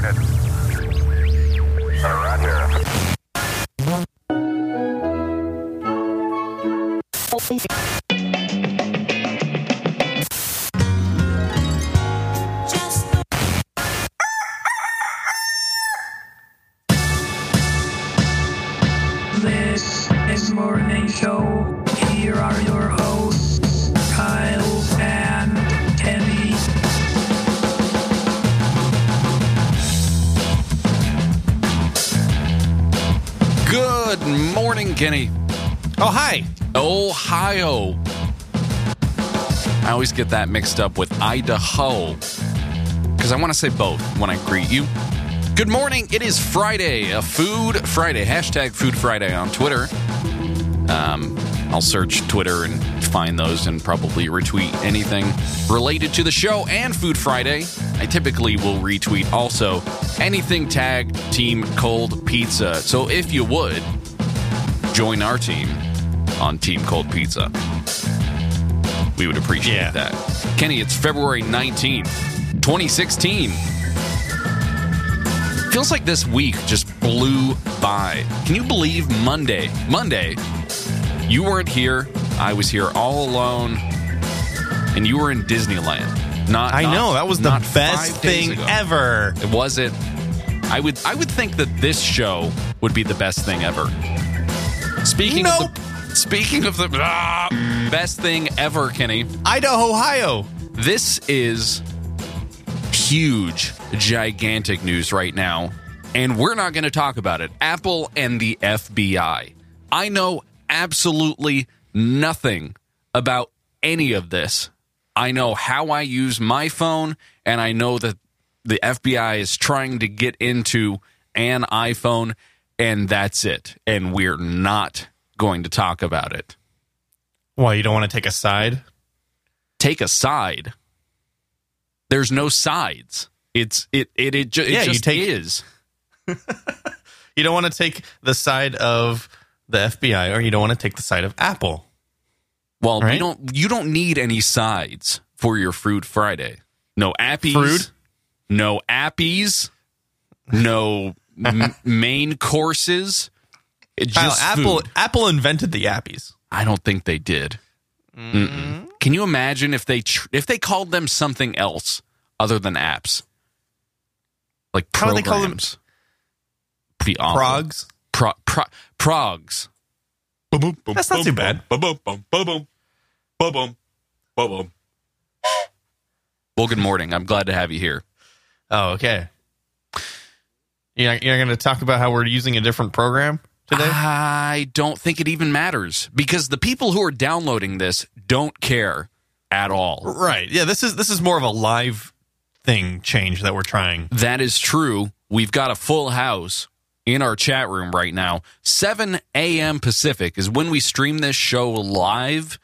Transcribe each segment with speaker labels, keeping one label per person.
Speaker 1: started.
Speaker 2: Always get that mixed up with Idaho because I want to say both when I greet you. Good morning. It is Friday, a Food Friday. Hashtag Food Friday on Twitter. Um, I'll search Twitter and find those and probably retweet anything related to the show and Food Friday. I typically will retweet also anything tag Team Cold Pizza. So if you would, join our team on Team Cold Pizza. We would appreciate
Speaker 3: Yeah.
Speaker 2: that. Kenny, it's February 19th, 2016. Feels like this week just blew by. Can you believe Monday? Monday, you weren't here. I was here all alone, and you were in Disneyland. Not
Speaker 3: I
Speaker 2: not-
Speaker 3: know that was the best thing
Speaker 2: ago.
Speaker 3: ever.
Speaker 2: It was it? I would I would think that this show would be the best thing ever. Speaking
Speaker 3: Nope.
Speaker 2: of the speaking of the ah, best thing ever, Kenny.
Speaker 3: Idaho, Ohio.
Speaker 2: This is huge, gigantic news right now, and we're not going to talk about it. Apple and the FBI. I know absolutely nothing about any of this. I know how I use my phone, and I know that the FBI is trying to get into an iPhone, and that's it. And we're not going to talk about it.
Speaker 3: Why you don't want to take a side?
Speaker 2: take a side. There's no sides. It's it it it, ju-
Speaker 3: Yeah, you
Speaker 2: just
Speaker 3: take-
Speaker 2: is.
Speaker 3: You don't want to take the side of the FBI, or you don't want to take the side of Apple.
Speaker 2: Well, we
Speaker 3: Right?
Speaker 2: don't you don't need any sides for your Fruit Friday. No appies.
Speaker 3: Fruit?
Speaker 2: No appies. No m- main courses. It
Speaker 3: Kyle,
Speaker 2: just
Speaker 3: Apple
Speaker 2: food.
Speaker 3: Apple invented the appies.
Speaker 2: I don't think they did.
Speaker 3: Mm-hmm.
Speaker 2: Mm-mm. Can you imagine if they tr- if they called them something else other than apps, like
Speaker 3: How do they call them?
Speaker 2: programs? Pretty awful.
Speaker 3: Progs.
Speaker 2: Pro, pro, progs.
Speaker 3: That's not too bad.
Speaker 2: Well, good morning. I'm glad to have you here.
Speaker 3: Oh, okay. You're not, you're going to talk about how we're using a different program today?
Speaker 2: I don't think it even matters because the people who are downloading this don't care at all.
Speaker 3: right. Yeah. This is this is more of a live thing change that we're trying.
Speaker 2: That is true. We've got a full house in our chat room right now. 7 a.m. Pacific is when we stream this show live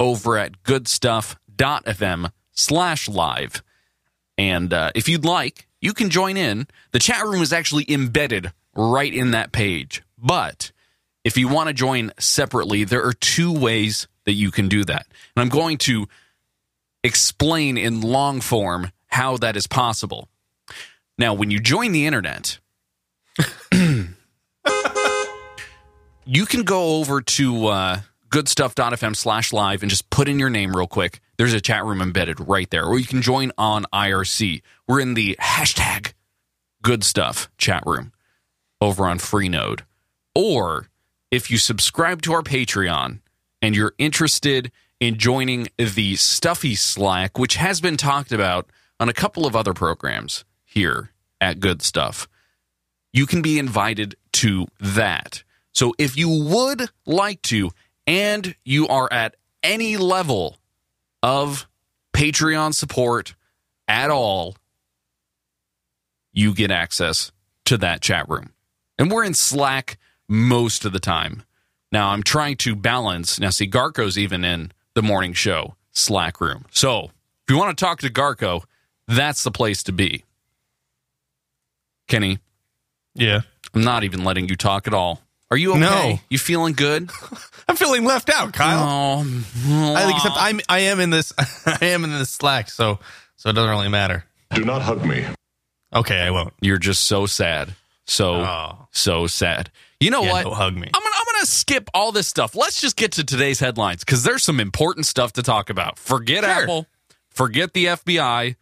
Speaker 2: over at goodstuff.fm slash live. And uh, if you'd like, you can join in. The chat room is actually embedded right in that page. But if you want to join separately, there are two ways that you can do that. And I'm going to explain in long form how that is possible. Now, when you join the internet, you can go over to uh, goodstuff.fm slash live and just put in your name real quick. There's a chat room embedded right there. Or you can join on IRC. We're in the hashtag good stuff chat room over on Freenode. Or if you subscribe to our Patreon and you're interested in joining the Stuffy Slack, which has been talked about on a couple of other programs here at Good Stuff, you can be invited to that. So if you would like to, and you are at any level of Patreon support at all, you get access to that chat room. And we're in Slack most of the time. Now I'm trying to balance. Now, see, Garco's even in the morning show Slack room. So if you want to talk to Garco, that's the place to be. Kenny,
Speaker 3: Yeah.
Speaker 2: I'm not even letting you talk at all. Are you okay?
Speaker 3: No.
Speaker 2: You feeling good?
Speaker 3: I'm feeling left out, Kyle.
Speaker 2: Oh,
Speaker 3: I, except I'm I am in this I am in this Slack, so so it doesn't really matter.
Speaker 1: Do not hug me.
Speaker 3: Okay, I won't.
Speaker 2: You're just so sad. So
Speaker 3: Oh.
Speaker 2: so sad. You know
Speaker 3: Yeah,
Speaker 2: what?
Speaker 3: don't hug me.
Speaker 2: I'm gonna I'm gonna skip all this stuff. Let's just get to today's headlines because there's some important stuff to talk about. Forget
Speaker 3: Sure.
Speaker 2: Apple, forget the FBI,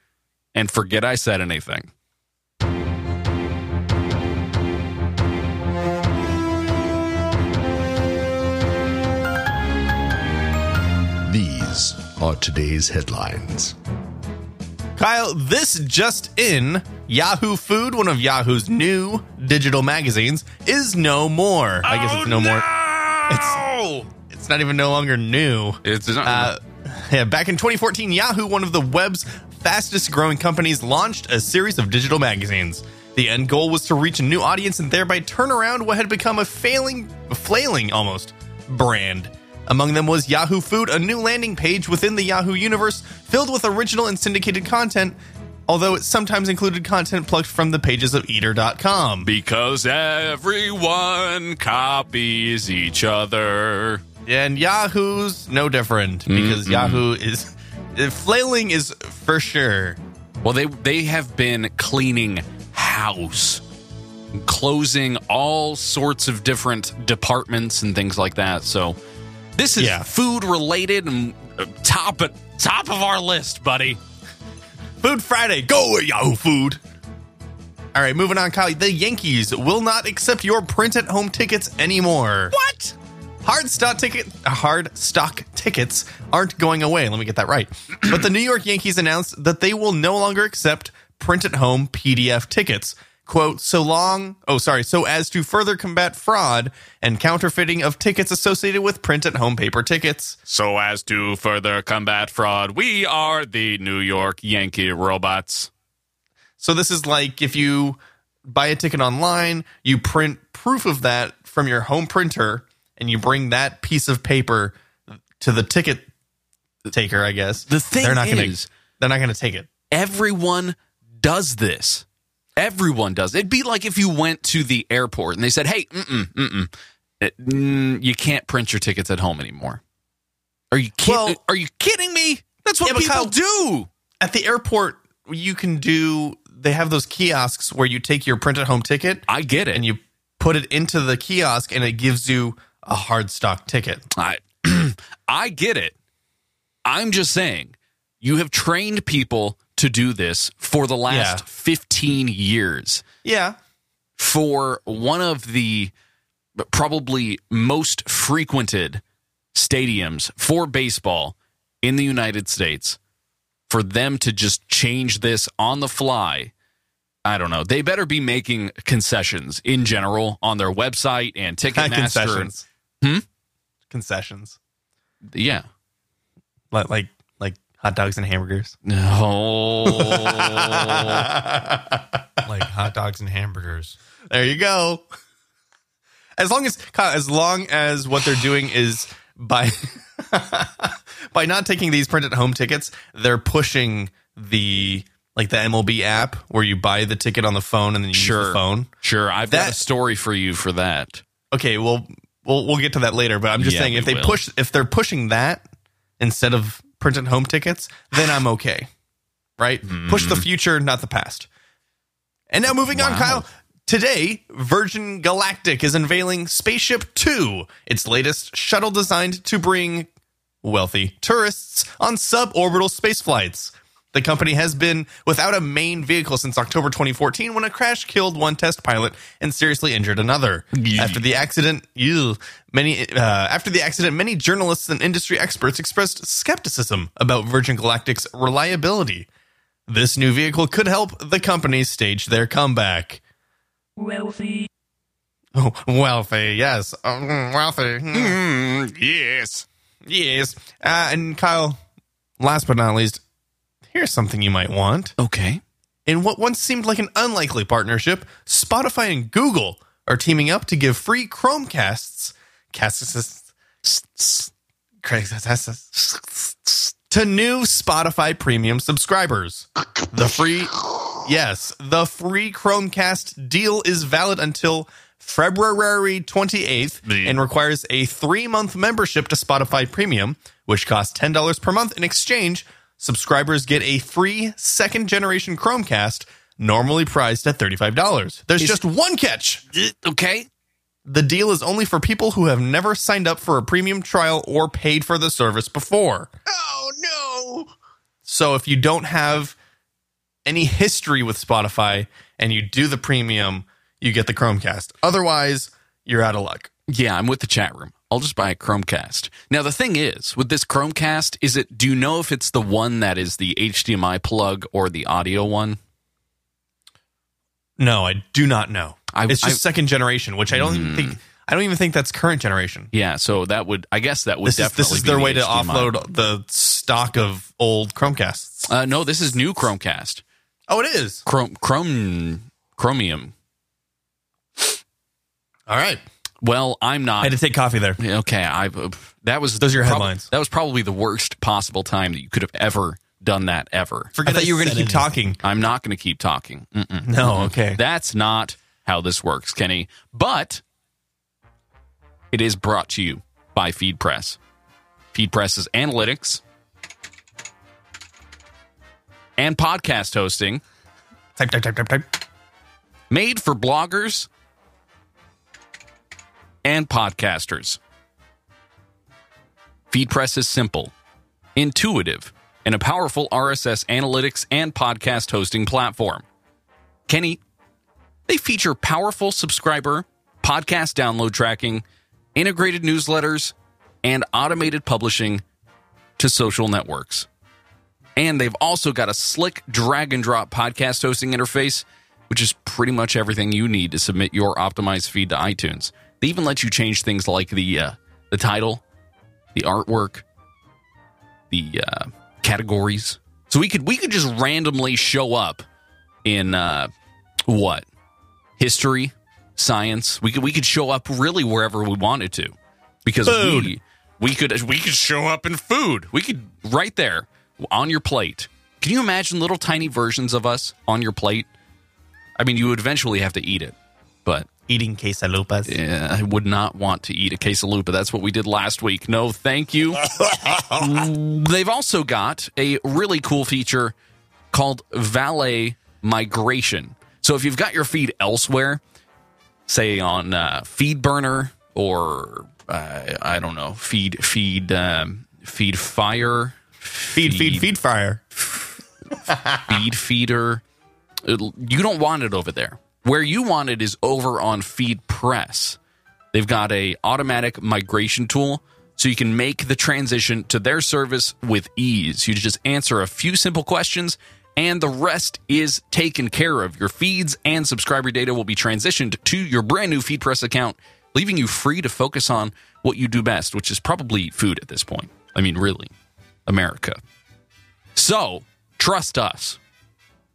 Speaker 2: and forget I said anything.
Speaker 1: These are today's headlines.
Speaker 3: Kyle, this just in Yahoo Food, one of Yahoo's new digital magazines, is no more. I guess it's no more. It's, it's not even no longer new.
Speaker 2: It's not,
Speaker 3: Uh, yeah, back in 2014, Yahoo, one of the web's fastest growing companies, launched a series of digital magazines. The end goal was to reach a new audience and thereby turn around what had become a failing, flailing almost, brand. Among them was Yahoo Food, a new landing page within the Yahoo universe filled with original and syndicated content, although it sometimes included content plucked from the pages of Eater.com.
Speaker 2: because everyone copies each other.
Speaker 3: And Yahoo's no different because Yahoo is. Flailing is for sure.
Speaker 2: Well, they they have been cleaning house, closing all sorts of different departments and things like that. So this is
Speaker 3: Yeah.
Speaker 2: food related and uh, top at top of our list, buddy.
Speaker 3: Food Friday, go with Yahoo Food. All right, moving on, Kyle. The Yankees will not accept your print at home tickets anymore.
Speaker 2: What?
Speaker 3: Hard stock ticket, hard stock tickets aren't going away. Let me get that right. but the New York Yankees announced that they will no longer accept print at home PDF tickets. Quote, so long, oh, sorry, so as to further combat fraud and counterfeiting of tickets associated with print at home paper tickets.
Speaker 2: So as to further combat fraud, we are the New York Yankee robots.
Speaker 3: So this is like if you buy a ticket online, you print proof of that from your home printer, and you bring that piece of paper to the ticket taker. I guess
Speaker 2: The thing
Speaker 3: they're not gonna, they're not going to take it.
Speaker 2: Everyone does this. Everyone does. It'd be like if you went to the airport and they said, "Hey, mm-mm, mm-mm, uh, mm, you can't print your tickets at home anymore." Are you kid-
Speaker 3: Well-
Speaker 2: Are you kidding me? That's what
Speaker 3: Yeah,
Speaker 2: people
Speaker 3: Kyle-
Speaker 2: do.
Speaker 3: At the airport, you can do. They have those kiosks where you take your print at home ticket
Speaker 2: I get it.
Speaker 3: and you put it into the kiosk, and it gives you a hard stock ticket.
Speaker 2: I I get it. I'm just saying, you have trained people to do this for the last
Speaker 3: Yeah.
Speaker 2: 15 years.
Speaker 3: Yeah,
Speaker 2: for one of the probably most frequented stadiums for baseball in the United States, for them to just change this on the fly, I don't know. They better be making concessions in general on their website and Ticketmaster.
Speaker 3: concessions.
Speaker 2: Hmm?
Speaker 3: Concessions.
Speaker 2: Yeah.
Speaker 3: Like like like hot dogs and hamburgers.
Speaker 2: No.
Speaker 4: like hot dogs and hamburgers.
Speaker 3: There you go. As long as as long as what they're doing is by by not taking these printed home tickets, they're pushing the like the MLB app where you buy the ticket on the phone and then you use
Speaker 2: Sure.
Speaker 3: the phone.
Speaker 2: sure. I've got a story for you for that.
Speaker 3: Okay, well we'll we'll get to that later, but I'm just
Speaker 2: Yeah,
Speaker 3: saying if they
Speaker 2: will.
Speaker 3: push if they're pushing that instead of printed home tickets, then I'm okay. Right? Push the mm. future, not the past. And now moving on, Kyle. Today, Virgin Galactic is unveiling Spaceship 2, its latest shuttle designed to bring wealthy tourists on suborbital space flights. The company has been without a main vehicle since October 2014 when a crash killed one test pilot and seriously injured another. After the accident, ew, many uh, after the accident, many journalists and industry experts expressed skepticism about Virgin Galactic's reliability. This new vehicle could help the company stage their comeback.
Speaker 5: Wealthy.
Speaker 3: Oh, wealthy, yes, Um, wealthy. Hmm.
Speaker 2: yes.
Speaker 3: Yes. Uh, and Kyle, last but not least, here's something you might want.
Speaker 2: Okay.
Speaker 3: In what once seemed like an unlikely partnership, Spotify and Google are teaming up to give free Chromecasts casts, to new Spotify premium subscribers. The free Yes, the free Chromecast deal is valid until February 28th and requires a 3-month membership to Spotify Premium, which costs $10 per month in exchange. Subscribers get a free second generation Chromecast normally priced at $35. There's just one catch.
Speaker 2: Okay.
Speaker 3: The deal is only for people who have never signed up for a premium trial or paid for the service before.
Speaker 4: Oh no!
Speaker 3: So if you don't have any history with Spotify and you do the premium, you get the Chromecast. Otherwise, you're out of luck.
Speaker 2: Yeah, I'm with the chat room. I'll just buy a Chromecast. Now the thing is, with this Chromecast, is it do you know if it's the one that is the HDMI plug or the audio one?
Speaker 3: No, I do not know.
Speaker 2: I-
Speaker 3: it's just
Speaker 2: I-
Speaker 3: second generation, which I don't even think I don't even think that's current generation.
Speaker 2: Yeah, so that would I guess that would
Speaker 3: This is
Speaker 2: definitely
Speaker 3: this is their
Speaker 2: the
Speaker 3: way to offload the stock of old Chromecasts.
Speaker 2: Uh, no, this is new Chromecast.
Speaker 3: Oh, it is.
Speaker 2: Chrome Chrome Chromium.
Speaker 3: All right.
Speaker 2: Well, I'm not.
Speaker 3: I had to take coffee there.
Speaker 2: okay. I uh, that was
Speaker 3: Those are your
Speaker 2: prob-
Speaker 3: headlines.
Speaker 2: That was probably the worst possible time that you could have ever done that ever.
Speaker 3: I thought you were going to keep talking.
Speaker 2: I'm not going to keep talking. Mm-mm.
Speaker 3: No, okay.
Speaker 2: That's not how this works, Kenny. But it is brought to you by FeedPress. FeedPress's analytics and podcast hosting
Speaker 3: Type, type, type, type, type.
Speaker 2: made for bloggers and podcasters. FeedPress is simple, intuitive, and a powerful RSS analytics and podcast hosting platform. Kenny, they feature powerful subscriber, podcast download tracking, integrated newsletters, and automated publishing to social networks. And they've also got a slick drag and drop podcast hosting interface, which is pretty much everything you need to submit your optimized feed to iTunes. They even let you change things like the uh, the title, the artwork, the uh, categories. So we could we could just randomly show up in uh, what history, science. We could we could show up really wherever we wanted to because
Speaker 3: Food.
Speaker 2: we we could we could show up in food. We could right there on your plate. Can you imagine little tiny versions of us on your plate? I mean, you would eventually have to eat it, but
Speaker 3: Eating quesalupas.
Speaker 2: yeah, I would not want to eat a quesalupa. That's what we did last week. No, thank you. They've also got a really cool feature called Valet Migration. So if you've got your feed elsewhere, say on uh, FeedBurner or uh, I don't know, Feed Feed um, Feed Fire,
Speaker 3: Feed, feed, feed fire.
Speaker 2: feed feeder. It'll- you don't want it over there. Where you want it is over on Feed Press. They've got a automatic migration tool so you can make the transition to their service with ease. You just answer a few simple questions and the rest is taken care of. Your feeds and subscriber data will be transitioned to your brand new FeedPress account, leaving you free to focus on what you do best, which is probably food at this point. I mean, really, America. So, trust us.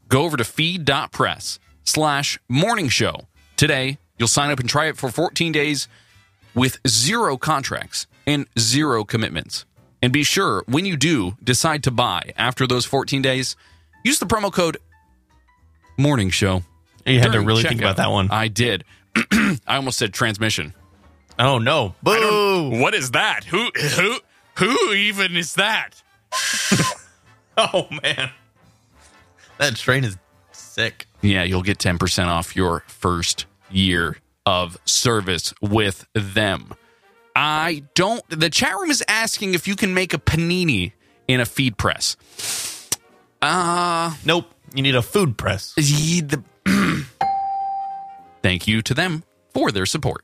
Speaker 2: Go over to feed.press slash morning show. Today, you'll sign up and try it for 14 days with zero contracts and zero commitments. And be sure, when you do decide to buy after those 14 days, use the promo code morning show.
Speaker 3: You had to really think about that one.
Speaker 2: I did. I almost said transmission.
Speaker 3: Oh no! Boo!
Speaker 2: What is that? Who who who even is that?
Speaker 3: Oh man, that train is sick.
Speaker 2: Yeah, you'll get 10% off your first year of service with them. I don't. The chat room is asking if you can make a panini in a feed press. Uh,
Speaker 3: Nope. You need a food press.
Speaker 2: the- thank you to them for their support.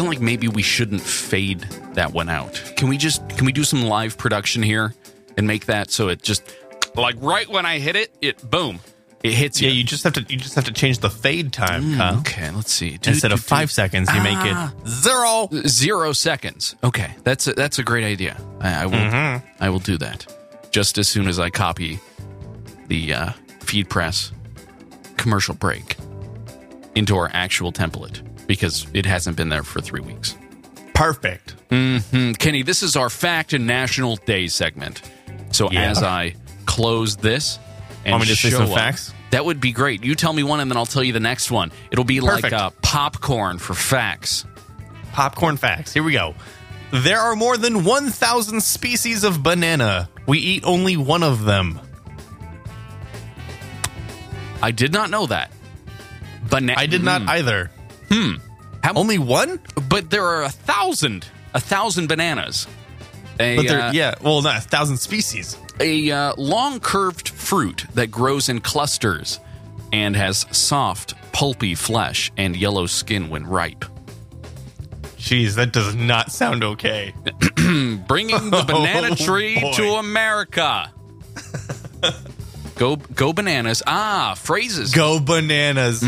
Speaker 2: Feel like maybe we shouldn't fade that one out. Can we just can we do some live production here and make that so it just like right when I hit it, it boom, it hits you.
Speaker 3: Yeah, you just have to. You just have to change the fade time, Kyle.
Speaker 2: Okay, let's see. Do,
Speaker 3: Instead
Speaker 2: do,
Speaker 3: of
Speaker 2: do.
Speaker 3: five seconds, you make
Speaker 2: Ah.
Speaker 3: it zero.
Speaker 2: zero seconds. Okay, that's a, that's a great idea. I, I will
Speaker 3: Mm-hmm.
Speaker 2: I will do that just as soon as I copy the uh, feed press commercial break into our actual template because it hasn't been there for three weeks.
Speaker 3: Perfect.
Speaker 2: Mm, Kenny, this is our fact and national day segment. So
Speaker 3: Yeah.
Speaker 2: as I close this and
Speaker 3: Want me to say some
Speaker 2: up.
Speaker 3: facts?
Speaker 2: That would be great. You tell me one, and then I'll tell you the next one. It'll be like
Speaker 3: Perfect.
Speaker 2: uh, popcorn for facts.
Speaker 3: Popcorn facts. Here we go. There are more than 1,000 species of banana. We eat only one of them.
Speaker 2: I did not know that. Bana-
Speaker 3: I did not either.
Speaker 2: Hmm. How-
Speaker 3: Only one?
Speaker 2: but there are a thousand, a thousand bananas. A,
Speaker 3: But there,
Speaker 2: uh,
Speaker 3: yeah, well, not a thousand species.
Speaker 2: a uh, long curved fruit that grows in clusters and has soft, pulpy flesh and yellow skin when ripe.
Speaker 3: Jeez, that does not sound okay.
Speaker 2: Bringing the banana
Speaker 3: Oh,
Speaker 2: tree
Speaker 3: boy.
Speaker 2: to America. go go bananas. Ah, phrases.
Speaker 3: Go bananas.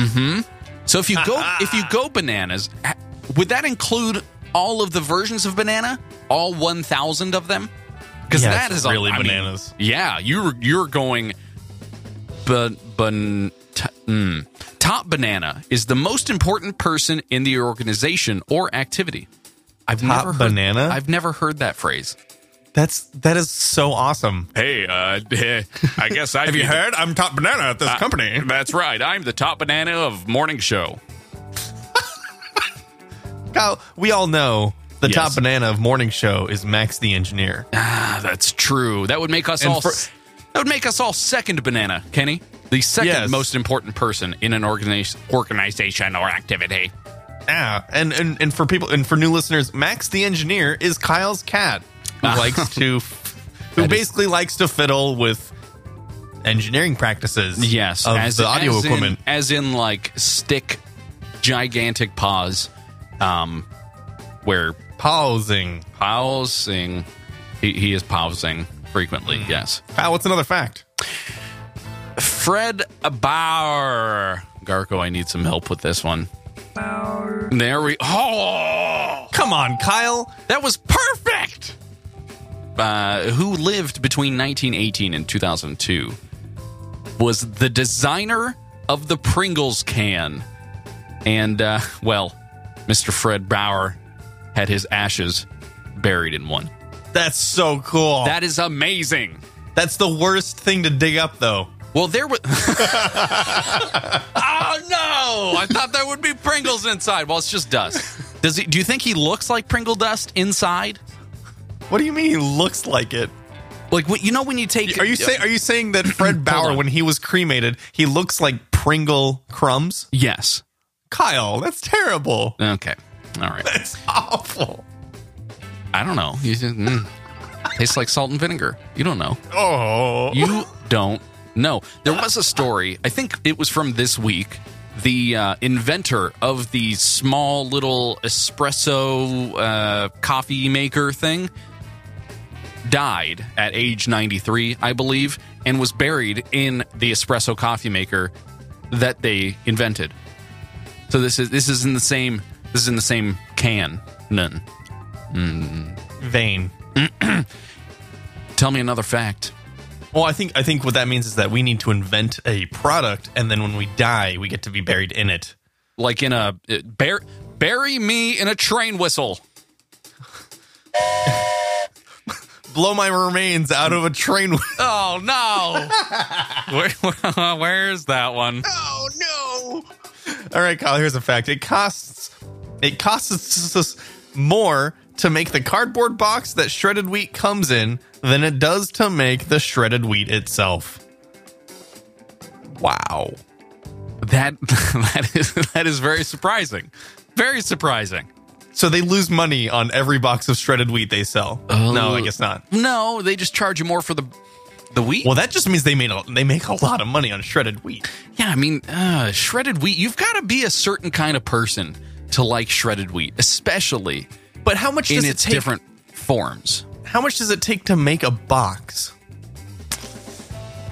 Speaker 2: So if you go if you go bananas, would that include all of the versions of banana? All 1000 of them? Cuz
Speaker 3: Yeah,
Speaker 2: that
Speaker 3: it's
Speaker 2: is a-
Speaker 3: really
Speaker 2: mean,
Speaker 3: bananas.
Speaker 2: yeah, you're you're going but ban t- mm. top banana is the most important person in the organization or activity. I've
Speaker 3: Top
Speaker 2: never heard,
Speaker 3: banana?
Speaker 2: I've never heard that phrase.
Speaker 3: That's that is so awesome.
Speaker 2: Hey, uh, I guess I
Speaker 3: Have you heard? I'm top banana at this
Speaker 2: Uh,
Speaker 3: company.
Speaker 2: That's right. I'm the top banana of morning show.
Speaker 3: Kyle, we all know the
Speaker 2: Yes.
Speaker 3: top banana of morning show is Max the engineer.
Speaker 2: Ah, that's true. That would make us
Speaker 3: And
Speaker 2: all.
Speaker 3: for-
Speaker 2: that would make us all second banana, Kenny. The second
Speaker 3: Yes.
Speaker 2: most important person in an organization, organization or activity.
Speaker 3: Ah, and, and and for people and for new listeners, Max the engineer is Kyle's cat who likes to who
Speaker 2: That is-
Speaker 3: basically likes to fiddle with engineering practices.
Speaker 2: Yes,
Speaker 3: of
Speaker 2: as
Speaker 3: the audio
Speaker 2: as in-
Speaker 3: equipment.
Speaker 2: as in like stick, gigantic paws, um, where
Speaker 3: Pausing.
Speaker 2: pausing, he, he is pausing frequently.
Speaker 3: Hmm.
Speaker 2: Yes,
Speaker 3: Kyle, what's another fact?
Speaker 2: Fred Bauer. Garco, I need some help with this one.
Speaker 5: Bauer.
Speaker 2: There we. Oh,
Speaker 3: Come on, Kyle.
Speaker 2: That was perfect. Uh, who lived between 1918 and 2002 was the designer of the Pringles can, and uh, well, Mr. Fred Bauer had his ashes buried in one.
Speaker 3: That's so cool.
Speaker 2: That is amazing.
Speaker 3: That's the worst thing to dig up, though.
Speaker 2: Well, there was. oh no! I thought there would be Pringles inside. Well, it's just dust. Does he? Do you think he looks like Pringle dust inside?
Speaker 3: What do you mean he looks like it?
Speaker 2: Like what- you know when you take?
Speaker 3: Are you saying are you saying that Fred Bauer,
Speaker 2: on.
Speaker 3: when he was cremated, he looks like Pringle crumbs?
Speaker 2: Yes.
Speaker 3: Kyle, that's terrible.
Speaker 2: Okay. All right.
Speaker 3: That's awful.
Speaker 2: I don't know. You just, mm, tastes like salt and vinegar. You don't know.
Speaker 3: Oh,
Speaker 2: You don't know. There was a story. I think it was from this week. The uh, inventor of the small little espresso uh, coffee maker thing died at age 93, I believe, and was buried in the espresso coffee maker that they invented. So this is this is in the same this is in the same can. None.
Speaker 3: vein.
Speaker 2: Tell me another fact.
Speaker 3: Well, I think I think what that means is that we need to invent a product, and then when we die, we get to be buried in it.
Speaker 2: Like in a uh, bur- bury me in a train whistle.
Speaker 3: Blow my remains out of a train.
Speaker 2: Oh no! Where, where- where's that one?
Speaker 3: oh no! All right, Kyle. Here's a fact. It costs it costs us more to make the cardboard box that shredded wheat comes in than it does to make the shredded wheat itself. Wow.
Speaker 2: That that is that is very surprising. Very surprising.
Speaker 3: So they lose money on every box of shredded wheat they sell. no, I guess not.
Speaker 2: No, they just charge you more for the the wheat.
Speaker 3: Well, that just means they made a, they make a lot of money on shredded wheat.
Speaker 2: yeah, I mean, uh, shredded wheat. You've got to be a certain kind of person to like shredded wheat, especially
Speaker 3: But how much
Speaker 2: in
Speaker 3: does it
Speaker 2: its
Speaker 3: take?
Speaker 2: different forms.
Speaker 3: How much does it take to make a box?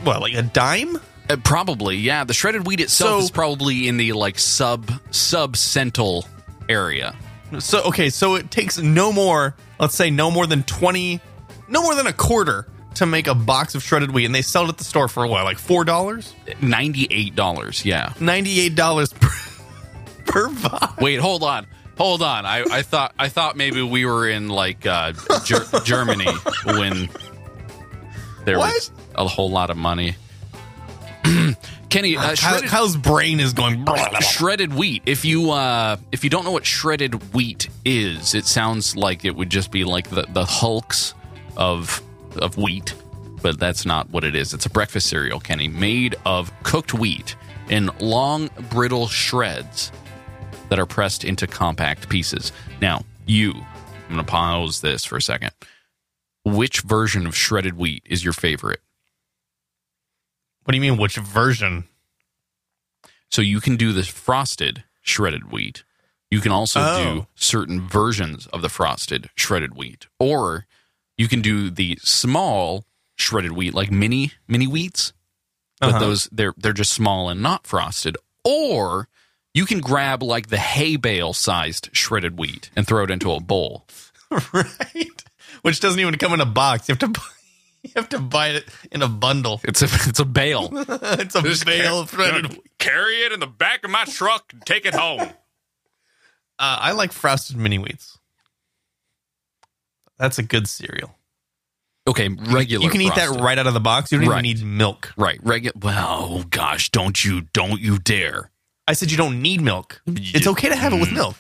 Speaker 3: Well, like a dime?
Speaker 2: Uh, probably, yeah. The shredded wheat itself
Speaker 3: So-
Speaker 2: is probably in the like sub sub cental area.
Speaker 3: So okay, so it takes no more. Let's say no more than twenty, no more than a quarter to make a box of shredded wheat, and they sell it at the store for what, like four dollars,
Speaker 2: Ninety eight dollars. Yeah.
Speaker 3: ninety eight dollars per per box.
Speaker 2: Wait, hold on. Hold on. I, I thought I thought maybe we were in like uh, Ger- Germany when there
Speaker 3: What?
Speaker 2: was a whole lot of money. Kenny, uh,
Speaker 3: Kyle,
Speaker 2: shredded,
Speaker 3: Kyle's brain is going.
Speaker 2: shredded wheat. If you uh, if you don't know what shredded wheat is, it sounds like it would just be like the, the hulks of of wheat, but that's not what it is. It's a breakfast cereal, Kenny, made of cooked wheat in long brittle shreds that are pressed into compact pieces. Now, you, I'm going to pause this for a second. Which version of shredded wheat is your favorite?
Speaker 3: What do you mean? Which version?
Speaker 2: So you can do the frosted shredded wheat. You can also
Speaker 3: Oh.
Speaker 2: do certain versions of the frosted shredded wheat, or you can do the small shredded wheat, like mini mini wheats. But
Speaker 3: Uh-huh.
Speaker 2: those they're they're just small and not frosted. Or you can grab like the hay bale sized shredded wheat and throw it into a bowl.
Speaker 3: right? Which doesn't even come in a box. You have to buy, you have to buy it in a bundle.
Speaker 2: It's a it's a bale.
Speaker 3: it's a bale of shredded. wheat.
Speaker 2: Carry it in the back of my truck and take it home.
Speaker 3: Uh, I like frosted mini wheats. That's a good cereal.
Speaker 2: Okay, regular.
Speaker 3: You can eat
Speaker 2: frosted.
Speaker 3: that right out of the box. You don't
Speaker 2: Right.
Speaker 3: even need milk.
Speaker 2: Right, regular. Well, gosh, don't you don't you dare.
Speaker 3: I said you don't need milk. It's okay to have it with milk.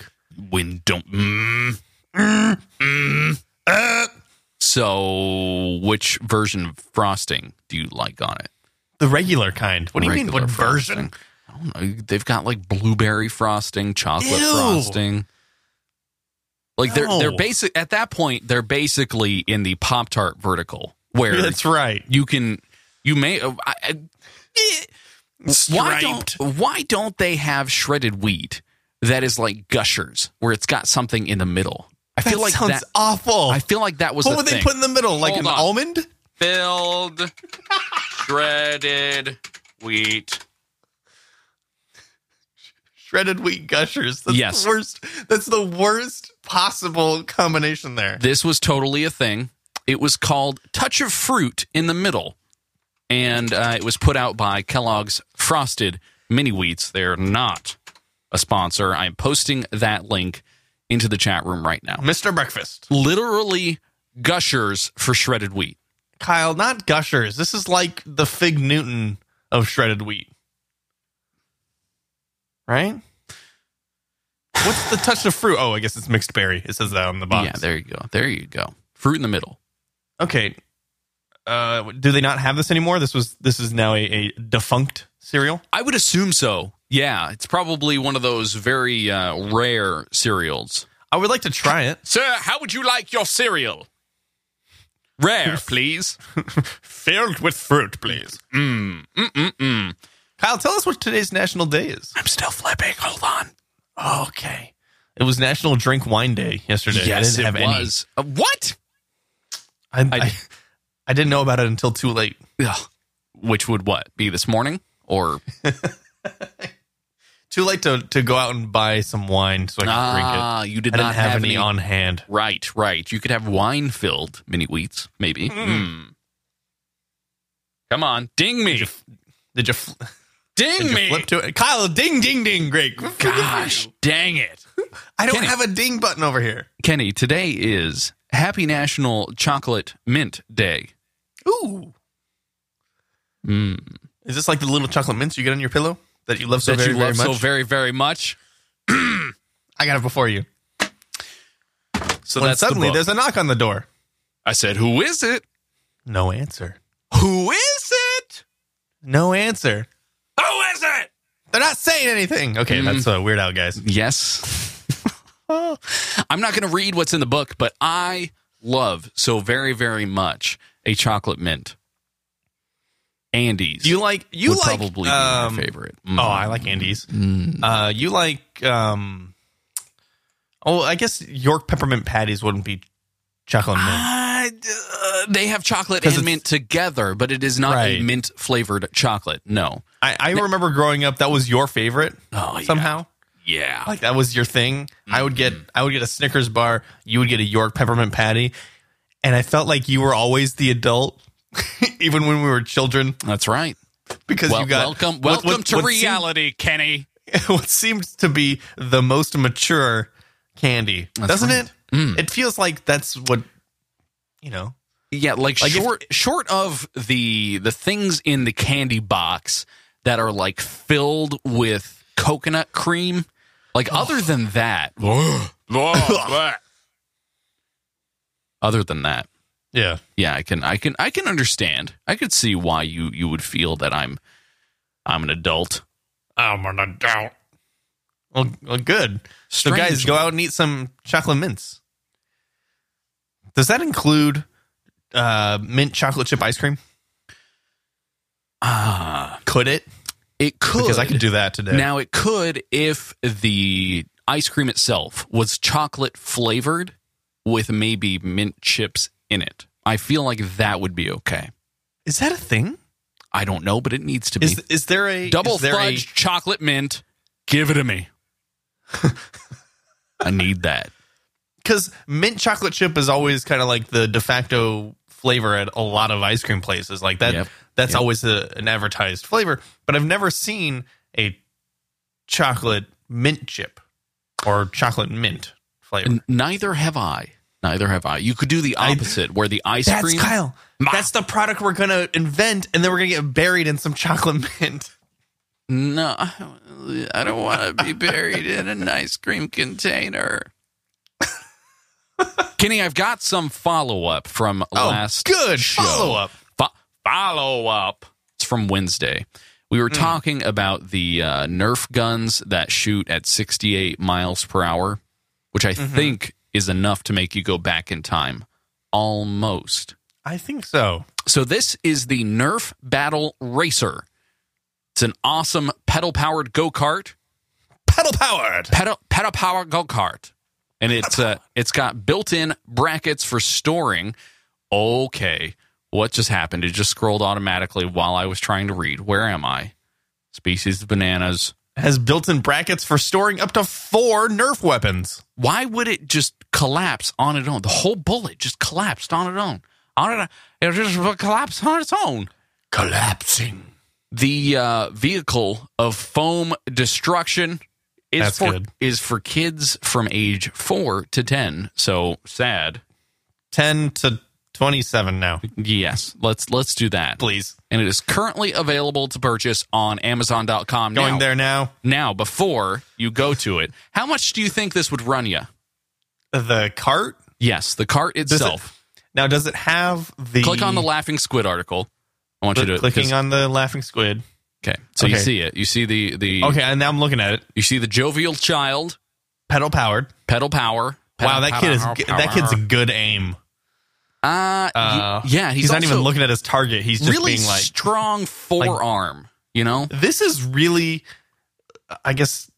Speaker 2: when don't mm, mm, mm, uh. So which version of frosting do you like on it
Speaker 3: The regular kind. What do you mean?
Speaker 2: Regular
Speaker 3: What version?
Speaker 2: i don't know they've got like blueberry frosting chocolate
Speaker 3: Ew.
Speaker 2: frosting like they're they're basic at that point they're basically in the pop tart vertical where
Speaker 3: That's right.
Speaker 2: you can you may uh, I, I- eh, why
Speaker 3: Striped.
Speaker 2: don't why don't they have shredded wheat that is like gushers where it's got something in the middle i
Speaker 3: That
Speaker 2: feel like
Speaker 3: sounds
Speaker 2: that
Speaker 3: awful.
Speaker 2: i feel like that was
Speaker 3: what
Speaker 2: the
Speaker 3: would they put in the middle? Like
Speaker 2: Hold
Speaker 3: an
Speaker 2: on.
Speaker 3: almond?
Speaker 2: filled shredded wheat
Speaker 3: Shredded wheat gushers. That's
Speaker 2: Yes.
Speaker 3: the worst. That's the worst possible combination there.
Speaker 2: this was totally a thing it was called touch of fruit in the middle and uh, it was put out by kellogg's frosted mini wheats they're not a sponsor i'm posting that link into the chat room right now
Speaker 3: Mr. Breakfast.
Speaker 2: literally gushers for shredded wheat
Speaker 3: Kyle, not gushers. This is like the Fig Newton of shredded wheat. Right? What's the touch of fruit? Oh, I guess it's mixed berry. It says that on the box.
Speaker 2: Yeah, there you go. There you go. Fruit in the middle.
Speaker 3: Okay. Uh, do they not have this anymore? This was this is now a, a defunct cereal.
Speaker 2: I would assume so. Yeah, it's probably one of those very uh, rare cereals.
Speaker 3: I would like to try it.
Speaker 2: Sir, how would you like your cereal? Rare, please.
Speaker 3: Filled with fruit, please.
Speaker 2: Mm, mm, mm, mm.
Speaker 3: Kyle, tell us what today's national day is.
Speaker 2: I'm still flipping. Hold on.
Speaker 3: Okay. It was National Drink Wine Day yesterday. I
Speaker 2: Yes,
Speaker 3: didn't
Speaker 2: it
Speaker 3: have any.
Speaker 2: was. Uh, what?
Speaker 3: I, I, I didn't know about it until too late.
Speaker 2: Ugh. Which would what be this morning or
Speaker 3: Too late to, to go out and buy some wine so I could drink it.
Speaker 2: ah? You did
Speaker 3: I
Speaker 2: not
Speaker 3: didn't have, any on hand.
Speaker 2: Right, right. You could have wine filled mini wheats, maybe. Mm. Come on, ding me,
Speaker 3: Did you, fl-
Speaker 2: ding
Speaker 3: did you
Speaker 2: me.
Speaker 3: flip to it? Kyle, ding, ding, ding. Great.
Speaker 2: Gosh, dang it,
Speaker 3: I don't
Speaker 2: Kenny.
Speaker 3: have a ding button over here.
Speaker 2: Kenny. Today is Happy National Chocolate Mint Day.
Speaker 3: Ooh.
Speaker 2: Mm.
Speaker 3: Is this like the little chocolate mints you get on your pillow that you love so
Speaker 2: that
Speaker 3: very,
Speaker 2: you
Speaker 3: very
Speaker 2: love
Speaker 3: much?
Speaker 2: so very, very much.
Speaker 3: I got it before you.
Speaker 2: So
Speaker 3: when
Speaker 2: that's
Speaker 3: suddenly
Speaker 2: the book.
Speaker 3: there's a knock on the door.
Speaker 2: I said, "Who is it?
Speaker 3: No answer.
Speaker 2: Who is it?
Speaker 3: No answer.
Speaker 2: Who is it?"
Speaker 3: They're not saying anything. Okay,
Speaker 2: Mm.
Speaker 3: that's a Weird Al, guys.
Speaker 2: Yes. I'm not going to read what's in the book, but I love so very, very much a chocolate mint. Andes.
Speaker 3: Do you like you like
Speaker 2: probably
Speaker 3: um,
Speaker 2: be my favorite.
Speaker 3: Oh, I like Andes. Uh, you like um. Oh, I guess York peppermint patties wouldn't be chocolate mint.
Speaker 2: Uh, uh, they have chocolate and mint together, but it is not a mint flavored chocolate. No.
Speaker 3: I, I remember growing up that was your favorite
Speaker 2: Oh,
Speaker 3: somehow.
Speaker 2: Yeah.
Speaker 3: Like that was your thing. I would get I would get a Snickers bar. You would get a York peppermint patty, and I felt like you were always the adult, even when we were children,
Speaker 2: That's right.
Speaker 3: because
Speaker 2: Well,
Speaker 3: you got
Speaker 2: welcome, welcome
Speaker 3: what-
Speaker 2: to
Speaker 3: what seemed-
Speaker 2: reality, Kenny.
Speaker 3: what seems to be the most mature candy, doesn't
Speaker 2: right.
Speaker 3: it? Mm. It feels like that's what you know.
Speaker 2: Yeah, like,
Speaker 3: Like if-
Speaker 2: short short of the the things in the candy box that are like filled with coconut cream. Like other than that, other than that,
Speaker 3: Yeah.
Speaker 2: yeah, I can I can I can understand. I could see why you you would feel that I'm I'm an adult.
Speaker 3: I'm an adult. Well, well good. So, guys, go out and eat some chocolate mints. Does that include uh, mint chocolate chip ice cream?
Speaker 2: Ah,
Speaker 3: Could it?
Speaker 2: it could
Speaker 3: Because I could do that today.
Speaker 2: Now it could if the ice cream itself was chocolate flavored with maybe mint chips in it. I feel like that would be okay.
Speaker 3: is that a thing?
Speaker 2: I don't know, but it needs to be
Speaker 3: Is is there a
Speaker 2: double
Speaker 3: there a-
Speaker 2: fudge chocolate mint. Give it to me. I need that.
Speaker 3: because mint chocolate chip is always kind of like the de facto flavor at a lot of ice cream places. Like that,
Speaker 2: Yep.
Speaker 3: that's
Speaker 2: Yep.
Speaker 3: always a, an advertised flavor. But I've never seen a chocolate mint chip or chocolate mint flavor.
Speaker 2: N- Neither have I. Neither have I. You could do the
Speaker 3: I-
Speaker 2: opposite, where the ice
Speaker 3: That's
Speaker 2: cream.
Speaker 3: Kyle.
Speaker 2: Ma.
Speaker 3: That's the product we're gonna invent, and then we're gonna get buried in some chocolate mint.
Speaker 2: No, I don't want to be buried in an ice cream container. Kenny, I've got some follow up from last
Speaker 3: Oh, good
Speaker 2: show.
Speaker 3: follow up.
Speaker 2: Fo- follow up. It's from Wednesday. We were
Speaker 3: Hmm.
Speaker 2: talking about the uh, Nerf guns that shoot at 68 miles per hour, which I
Speaker 3: Mm-hmm.
Speaker 2: think is enough to make you go back in time. Almost.
Speaker 3: I think so.
Speaker 2: So this is the Nerf Battle Racer. It's an awesome pedal powered go kart
Speaker 3: Pedal powered.
Speaker 2: pedal pedal power go kart, and it's uh it's got built in brackets for storing. Okay, what just happened? It just scrolled automatically while I was trying to read. Where am I? Species of bananas.
Speaker 3: Has built-in brackets for storing up to four Nerf weapons.
Speaker 2: Why would it just collapse on its own? The whole bullet just collapsed on its own. On it, it just collapsed on its own.
Speaker 3: Collapsing.
Speaker 2: The uh, vehicle of foam destruction is
Speaker 3: That's
Speaker 2: for
Speaker 3: good.
Speaker 2: is for kids from age four to ten. So sad.
Speaker 3: 10 to 27 now,
Speaker 2: Yes, let's let's do that.
Speaker 3: please.
Speaker 2: And it is currently available to purchase on Amazon.com.
Speaker 3: Going
Speaker 2: now.
Speaker 3: there now.
Speaker 2: now. Before you go to it, how much do you think this would run you?
Speaker 3: The cart.
Speaker 2: Yes, the cart
Speaker 3: it-
Speaker 2: itself.
Speaker 3: Now, does it have the.
Speaker 2: Click on the Laughing Squid article. I want you to
Speaker 3: clicking on the laughing squid.
Speaker 2: Okay, so you see it. You see the the
Speaker 3: Okay, and now I'm looking at it.
Speaker 2: you see the jovial child
Speaker 3: Pedal powered.
Speaker 2: pedal power.
Speaker 3: Wow,
Speaker 2: pedal
Speaker 3: that kid is
Speaker 2: power,
Speaker 3: that kid's a good aim.
Speaker 2: Uh,
Speaker 3: Uh,
Speaker 2: yeah. He's,
Speaker 3: he's, not even looking at his target. He's just
Speaker 2: really
Speaker 3: being like,
Speaker 2: strong forearm. you know,
Speaker 3: this is really, I guess,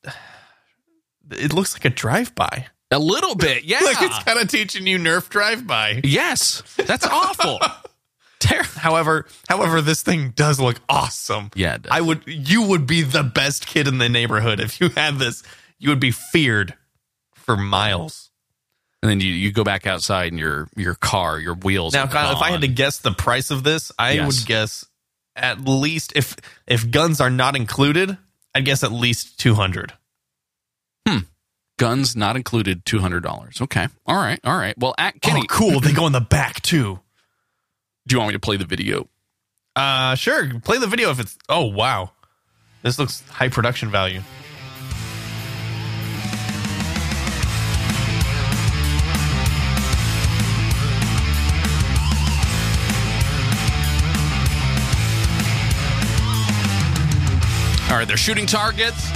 Speaker 3: it looks like a drive by.
Speaker 2: a little bit. Yeah.
Speaker 3: Like it's kind of teaching you Nerf drive by.
Speaker 2: yes, that's awful. Ter-
Speaker 3: However, however, this thing does look awesome.
Speaker 2: Yeah, it does.
Speaker 3: I would. You would be the best kid in the neighborhood if you had this. You would be feared for miles.
Speaker 2: And then you, you go back outside and your your car, your wheels.
Speaker 3: Now, Kyle, if I had to guess the price of this, I
Speaker 2: Yes.
Speaker 3: would guess at least if if guns are not included, I'd guess at least two hundred.
Speaker 2: guns not included, two hundred dollars. Okay, all right, all right. Well, at Kenny,
Speaker 3: oh, cool! they go in the back too.
Speaker 2: do you want me to play the video?
Speaker 3: Uh, sure. Play the video if it's. Oh wow, this looks high production value.
Speaker 2: Right, they're shooting targets.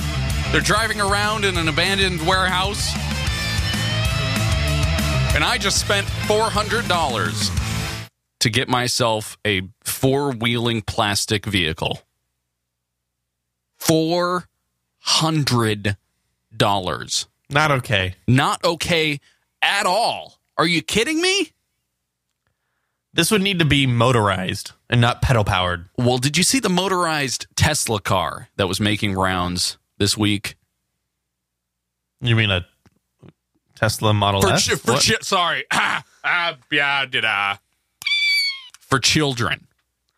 Speaker 2: They're driving around in an abandoned warehouse. And I just spent $400 to get myself a four wheeling plastic vehicle. $400.
Speaker 3: Not okay.
Speaker 2: Not okay at all. Are you kidding me?
Speaker 3: This would need to be motorized and not pedal powered.
Speaker 2: Well, did you see the motorized Tesla car that was making rounds this week?
Speaker 3: You mean a Tesla Model
Speaker 2: For,
Speaker 3: S?
Speaker 2: chi- for chi- sorry. Ah, ah, yeah, did I? For children.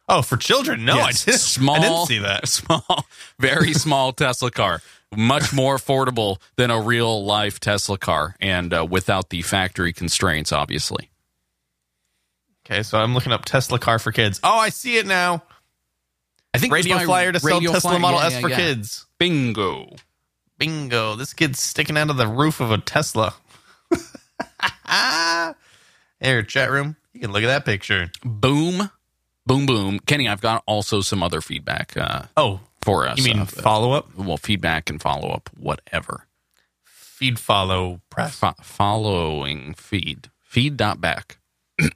Speaker 3: oh, for children? No,
Speaker 2: Yes,
Speaker 3: I didn't.
Speaker 2: Small,
Speaker 3: I didn't see that.
Speaker 2: Small, very small Tesla car. Much more affordable than a real life Tesla car, and uh, without the factory constraints, obviously.
Speaker 3: Okay, so I'm looking up Tesla car for kids. Oh, I see it now.
Speaker 2: I think
Speaker 3: Radio flyer to sell Tesla
Speaker 2: Flyer.
Speaker 3: Model
Speaker 2: Yeah,
Speaker 3: S
Speaker 2: yeah,
Speaker 3: for
Speaker 2: yeah.
Speaker 3: kids.
Speaker 2: Bingo.
Speaker 3: Bingo. This kid's sticking out of the roof of a Tesla. Here, chat room. You can look at that picture.
Speaker 2: Boom. Boom, boom. Kenny, I've got also some other feedback uh,
Speaker 3: Oh,
Speaker 2: for us.
Speaker 3: you mean
Speaker 2: uh,
Speaker 3: follow up?
Speaker 2: well, feedback and follow up, whatever.
Speaker 3: Feed, follow, press.
Speaker 2: Fo- following feed. Feed dot back.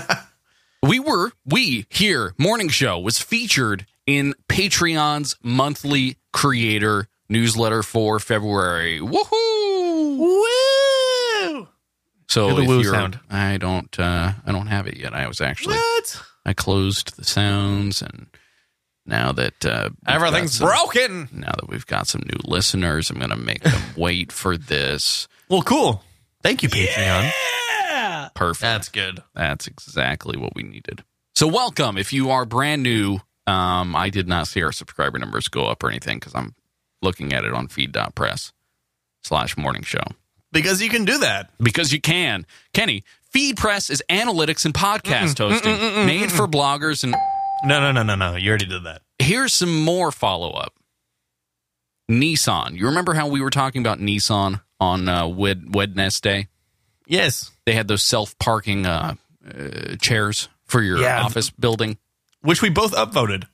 Speaker 2: we were, we here, Morning Show was featured in Patreon's monthly creator newsletter for February. Woohoo!
Speaker 3: Woo!
Speaker 2: So
Speaker 3: the woo
Speaker 2: you're,
Speaker 3: sound.
Speaker 2: I don't, uh, I don't have it yet. I was actually,
Speaker 3: What?
Speaker 2: I closed the sounds, and now that uh,
Speaker 3: Everything's
Speaker 2: some-
Speaker 3: broken.
Speaker 2: Now that we've got some new listeners, I'm going to make them wait for this.
Speaker 3: Well, cool. Thank you, Patreon.
Speaker 2: Perfect.
Speaker 3: That's good.
Speaker 2: That's exactly what we needed. So, welcome. If you are brand new, um, I did not see our subscriber numbers go up or anything because I'm looking at it on feed.press slash morning show
Speaker 3: Because you can do that.
Speaker 2: because you can. Kenny, FeedPress is analytics and podcast hosting made for bloggers. And
Speaker 3: No, no, no, no, no. You already did that.
Speaker 2: here's some more follow up Nissan. You remember how we were talking about Nissan on uh, Wed- Wednesday?
Speaker 3: Yes.
Speaker 2: They had those self parking uh, uh, chairs for your
Speaker 3: Yeah.
Speaker 2: office building.
Speaker 3: Which we both upvoted.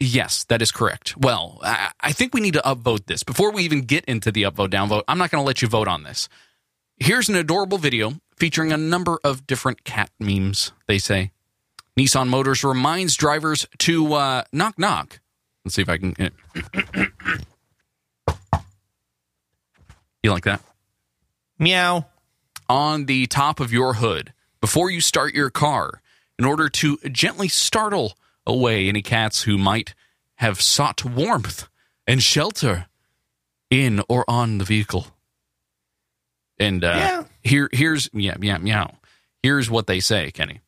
Speaker 2: Yes, that is correct. Well, I, I think we need to upvote this. Before we even get into the upvote, downvote, I'm not going to let you vote on this. Here's an adorable video featuring a number of different cat memes, they say. Nissan Motors reminds drivers to uh, knock knock. Let's see if I can. you like that?
Speaker 3: Meow.
Speaker 2: On the top of your hood before you start your car in order to gently startle away any cats who might have sought warmth and shelter in or on the vehicle. And uh,
Speaker 3: Yeah.
Speaker 2: here, here's yeah, yeah, meow. Here's what they say, Kenny.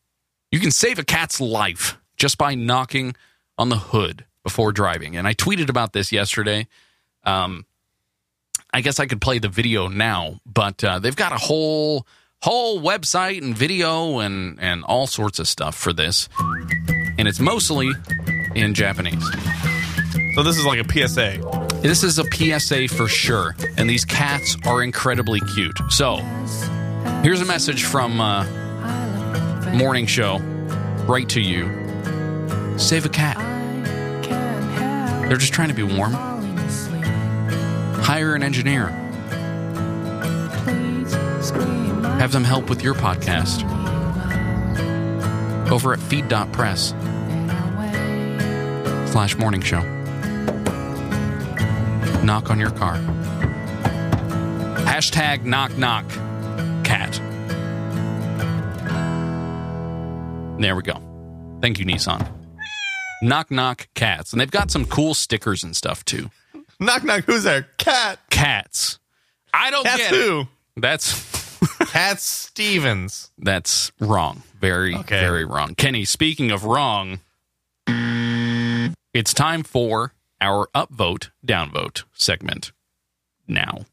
Speaker 2: You can save a cat's life just by knocking on the hood before driving. And I tweeted about this yesterday. Um, I guess I could play the video now, but uh, they've got a whole whole website and video and and all sorts of stuff for this, and it's mostly in Japanese.
Speaker 3: So this is like a PSA.
Speaker 2: This is a PSA for sure, and these cats are incredibly cute. So here's a message from uh, Morning Show, right to you. Save a cat. They're just trying to be warm. Hire an engineer. Have them help with your podcast over at feed.press slash morning show. Knock on your car. Hashtag knock knock cat. There we go. Thank you, Nissan. Knock knock cats. And they've got some cool stickers and stuff too.
Speaker 3: Knock knock. Who's there? Cat.
Speaker 2: Cats. I don't
Speaker 3: Cat
Speaker 2: get it.
Speaker 3: who?
Speaker 2: That's
Speaker 3: Cat Stevens.
Speaker 2: that's wrong. Very,
Speaker 3: Okay.
Speaker 2: very wrong. Kenny, speaking of wrong, it's time for our upvote, downvote segment now.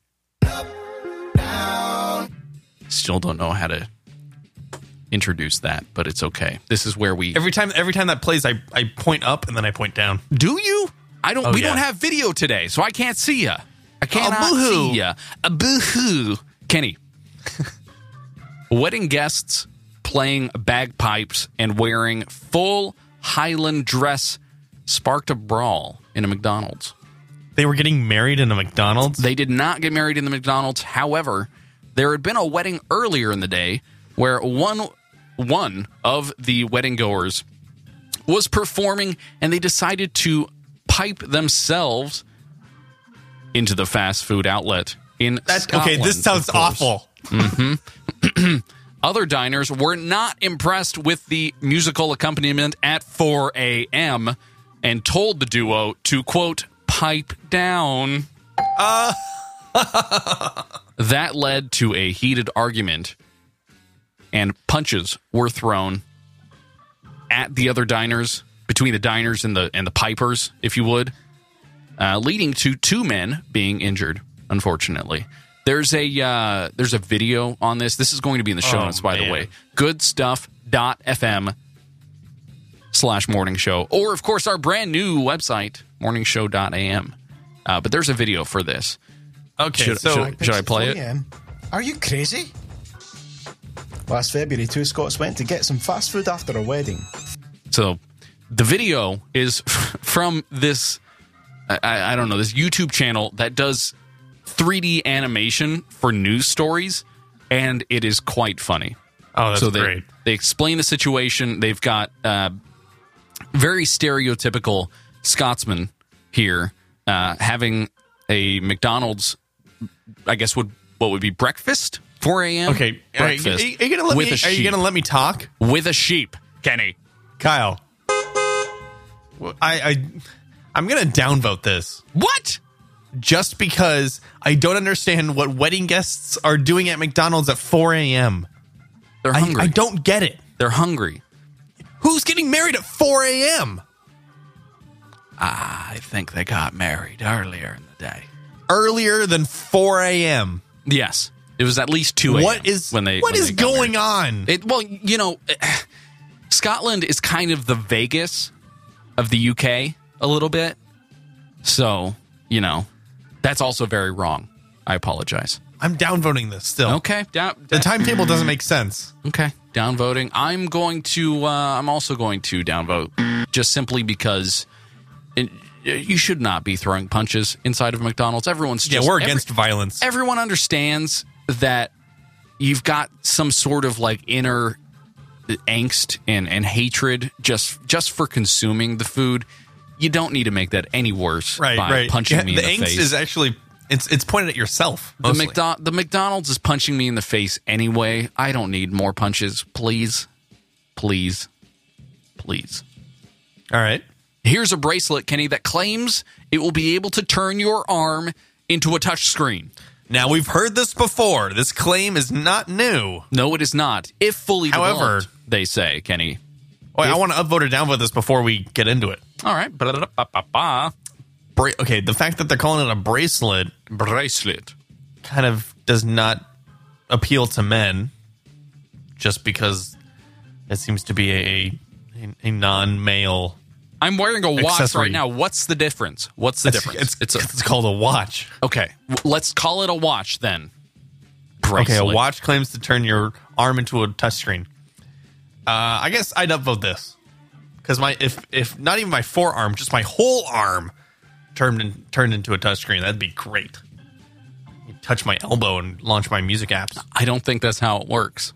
Speaker 2: Still don't know how to introduce that, but it's okay. This is where we
Speaker 3: Every time, every time that plays, I, I point up and then I point down.
Speaker 2: Do you? I don't.
Speaker 3: Oh,
Speaker 2: we
Speaker 3: yeah.
Speaker 2: don't have video today, so I can't see you. I cannot
Speaker 3: boo-hoo.
Speaker 2: see ya. A boo-hoo. Kenny. Wedding guests playing bagpipes and wearing full Highland dress sparked a brawl in a McDonald's.
Speaker 3: They were getting married in a McDonald's.
Speaker 2: They did not get married in the McDonald's. However, there had been a wedding earlier in the day where one one of the wedding goers was performing and they decided to pipe themselves into the fast food outlet in
Speaker 3: That's
Speaker 2: Scotland.
Speaker 3: okay. This sounds awful. Mm-hmm.
Speaker 2: Other diners were not impressed with the musical accompaniment at 4 a.m. and told the duo to, quote, pipe down. that led to a heated argument, and punches were thrown at the other diners, between the diners and the, and the pipers, if you would, uh, leading to two men being injured, unfortunately. There's a uh, there's a video on this. This is going to be in the show
Speaker 3: Oh,
Speaker 2: notes, by the way. Good stuff. slash morning show. Or, of course, our brand new website, morningshow.am. Uh, but there's a video for this.
Speaker 3: Okay,
Speaker 2: Should-
Speaker 3: so
Speaker 2: should- Should I play it?
Speaker 6: 4 a.m. Are you crazy? Last February, two Scots went to get some fast food after a wedding.
Speaker 2: So the video is from this, I, I don't know, this YouTube channel that does 3D animation for news stories, and it is quite funny.
Speaker 3: oh, that's
Speaker 2: so they,
Speaker 3: great.
Speaker 2: they explain the situation. They've got uh, very stereotypical Scotsman here uh, having a McDonald's, I guess would what would be breakfast, 4 a.m.
Speaker 3: Okay, are you,
Speaker 2: breakfast
Speaker 3: are you gonna let me? Are
Speaker 2: sheep.
Speaker 3: you gonna let me talk,
Speaker 2: with a sheep, Kenny.
Speaker 3: Kyle? I, I I'm gonna downvote this
Speaker 2: What?
Speaker 3: just because I don't understand what wedding guests are doing at McDonald's at 4 a.m.
Speaker 2: They're hungry.
Speaker 3: I don't get it.
Speaker 2: They're hungry.
Speaker 3: Who's getting married at 4 a.m.
Speaker 2: I think they got married earlier in the day.
Speaker 3: earlier than 4 a.m.?
Speaker 2: Yes, it was at least two. a.m.
Speaker 3: What is
Speaker 2: when they?
Speaker 3: what
Speaker 2: when
Speaker 3: is
Speaker 2: they
Speaker 3: going
Speaker 2: married.
Speaker 3: on?
Speaker 2: It, well, you know, Scotland is kind of the Vegas of the UK a little bit. So you know, that's also very wrong. I apologize.
Speaker 3: I'm downvoting this still.
Speaker 2: Okay, down.
Speaker 3: The timetable doesn't make sense.
Speaker 2: Okay, downvoting. I'm going to. Uh, I'm also going to downvote, just simply because it, you should not be throwing punches inside of McDonald's. Everyone's
Speaker 3: Yeah,
Speaker 2: just,
Speaker 3: we're
Speaker 2: every-
Speaker 3: against violence.
Speaker 2: everyone understands that you've got some sort of like inner angst and, and hatred just just for consuming the food. You don't need to make that any worse
Speaker 3: right,
Speaker 2: by
Speaker 3: right.
Speaker 2: punching
Speaker 3: Yeah,
Speaker 2: me
Speaker 3: the
Speaker 2: in the
Speaker 3: angst
Speaker 2: face.
Speaker 3: is actually it's it's pointed at yourself.
Speaker 2: the,
Speaker 3: mostly.
Speaker 2: McDo- the McDonald's is punching me in the face anyway. I don't need more punches. Please, please, please.
Speaker 3: All right.
Speaker 2: Here's a bracelet, Kenny, that claims it will be able to turn your arm into a touch screen.
Speaker 3: Now we've heard this before. This claim is not new.
Speaker 2: No, it is not. If fully
Speaker 3: However-
Speaker 2: they say, Kenny.
Speaker 3: Wait, I want to upvote or downvote this before we get into it.
Speaker 2: All right.
Speaker 3: Bra- okay, the fact that they're calling it a bracelet
Speaker 2: Bracelet.
Speaker 3: kind of does not appeal to men, just because it seems to be a a, a non-male.
Speaker 2: I'm wearing a watch
Speaker 3: Accessory.
Speaker 2: right now. What's the difference? What's the
Speaker 3: It's,
Speaker 2: difference?
Speaker 3: it's,
Speaker 2: a,
Speaker 3: it's called a watch.
Speaker 2: okay. w- Let's call it a watch then.
Speaker 3: Okay,
Speaker 2: Bracelet.
Speaker 3: a watch claims to turn your arm into a touchscreen. Uh, I guess I'd upvote this because my if if not even my forearm, just my whole arm turned in, turned into a touchscreen, that'd be great. You touch my elbow and launch my music apps.
Speaker 2: I don't think that's how it works.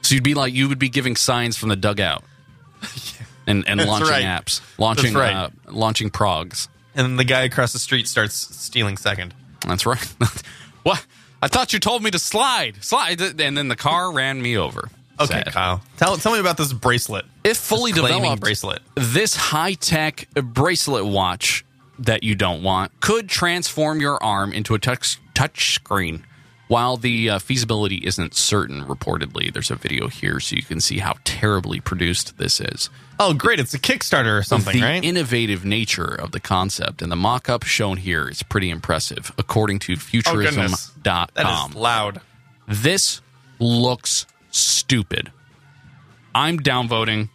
Speaker 2: So you'd be like you would be giving signs from the dugout, and and
Speaker 3: That's
Speaker 2: launching
Speaker 3: right.
Speaker 2: apps, launching
Speaker 3: right.
Speaker 2: uh, launching progs.
Speaker 3: And then the guy across the street starts stealing second.
Speaker 2: That's right. what? I thought you told me to slide, slide, and then the car ran me over.
Speaker 3: Okay,
Speaker 2: Sad.
Speaker 3: Kyle, tell tell me about this bracelet.
Speaker 2: If fully
Speaker 3: This
Speaker 2: developed,
Speaker 3: bracelet.
Speaker 2: this high tech bracelet watch that you don't want could transform your arm into a touch touch screen. While the uh, feasibility isn't certain, reportedly, there's a video here so you can see how terribly produced this is.
Speaker 3: Oh, great! It's a Kickstarter or something,
Speaker 2: the
Speaker 3: right?
Speaker 2: innovative nature of the concept and the mock up shown here is pretty impressive, according to
Speaker 3: oh
Speaker 2: futurism.com.
Speaker 3: that is loud.
Speaker 2: This looks stupid. I'm downvoting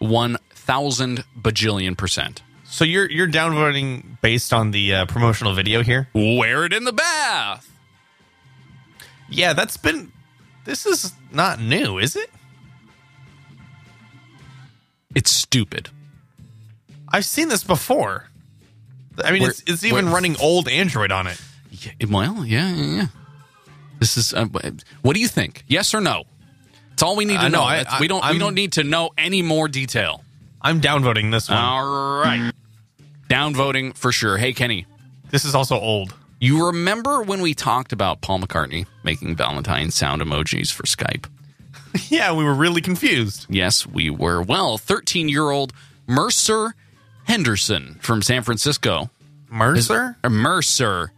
Speaker 2: 1,000 bajillion percent.
Speaker 3: So you're you're downvoting based on the uh, promotional video here?
Speaker 2: Wear it in the bath.
Speaker 3: Yeah, that's been. This is not new, is it?
Speaker 2: It's stupid.
Speaker 3: I've seen this before. I mean,
Speaker 2: Where-
Speaker 3: it's, it's even
Speaker 2: where-
Speaker 3: running old Android on it.
Speaker 2: Yeah, well, yeah, yeah, yeah. This is. Uh, what do you think? Yes or no? It's all we need to
Speaker 3: Uh, no,
Speaker 2: know.
Speaker 3: I-
Speaker 2: That's- we
Speaker 3: I-
Speaker 2: don't. we
Speaker 3: I'm-
Speaker 2: don't need to know any more detail.
Speaker 3: I'm downvoting this one.
Speaker 2: All right. Downvoting for sure. Hey, Kenny,
Speaker 3: this is also old.
Speaker 2: You remember when we talked about Paul McCartney making Valentine sound emojis for Skype?
Speaker 3: yeah, we were really confused.
Speaker 2: Yes, we were. Well, 13 year old Mercer Henderson from San Francisco.
Speaker 3: Mercer?
Speaker 2: uh, Mercer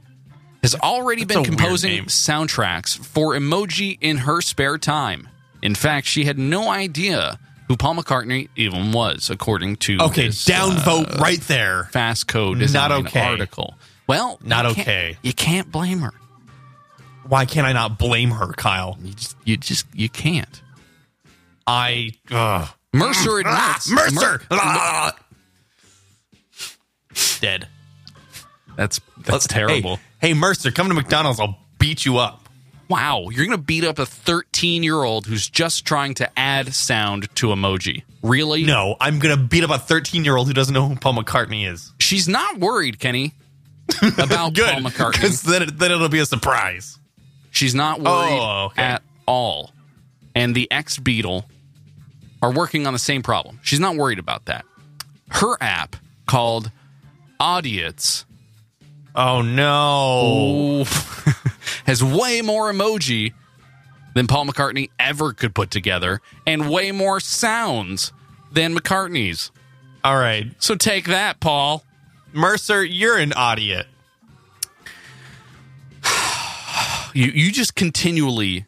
Speaker 2: has already
Speaker 3: That's
Speaker 2: been composing soundtracks for emoji in her spare time. In fact, she had no idea who Paul McCartney even was, according to
Speaker 3: Okay, downvote
Speaker 2: uh,
Speaker 3: right there.
Speaker 2: fast code
Speaker 3: is
Speaker 2: Not
Speaker 3: okay.
Speaker 2: article. Well,
Speaker 3: Not
Speaker 2: you
Speaker 3: okay.
Speaker 2: You can't blame her.
Speaker 3: Why can't I not blame her, Kyle?
Speaker 2: You just, you just, you can't.
Speaker 3: I ugh.
Speaker 2: Mercer admits.
Speaker 3: Mercer
Speaker 2: Mer-
Speaker 3: Ah! dead.
Speaker 2: that's that's terrible.
Speaker 3: Hey, hey, Mercer, come to McDonald's. I'll beat you up.
Speaker 2: Wow, you're gonna beat up a 13 year old who's just trying to add sound to emoji. Really?
Speaker 3: No, I'm gonna beat up a 13 year old who doesn't know who Paul McCartney is.
Speaker 2: She's not worried, Kenny, about
Speaker 3: Good,
Speaker 2: Paul McCartney.
Speaker 3: then, it- then it'll be a surprise.
Speaker 2: She's not worried
Speaker 3: Oh, okay.
Speaker 2: at all. And the ex Beatle are working on the same problem. She's not worried about that. Her app called Audience
Speaker 3: Oh no!
Speaker 2: has way more emoji than Paul McCartney ever could put together and way more sounds than McCartney's.
Speaker 3: All right,
Speaker 2: So take that, Paul.
Speaker 3: Mercer, you're an idiot.
Speaker 2: You you just continually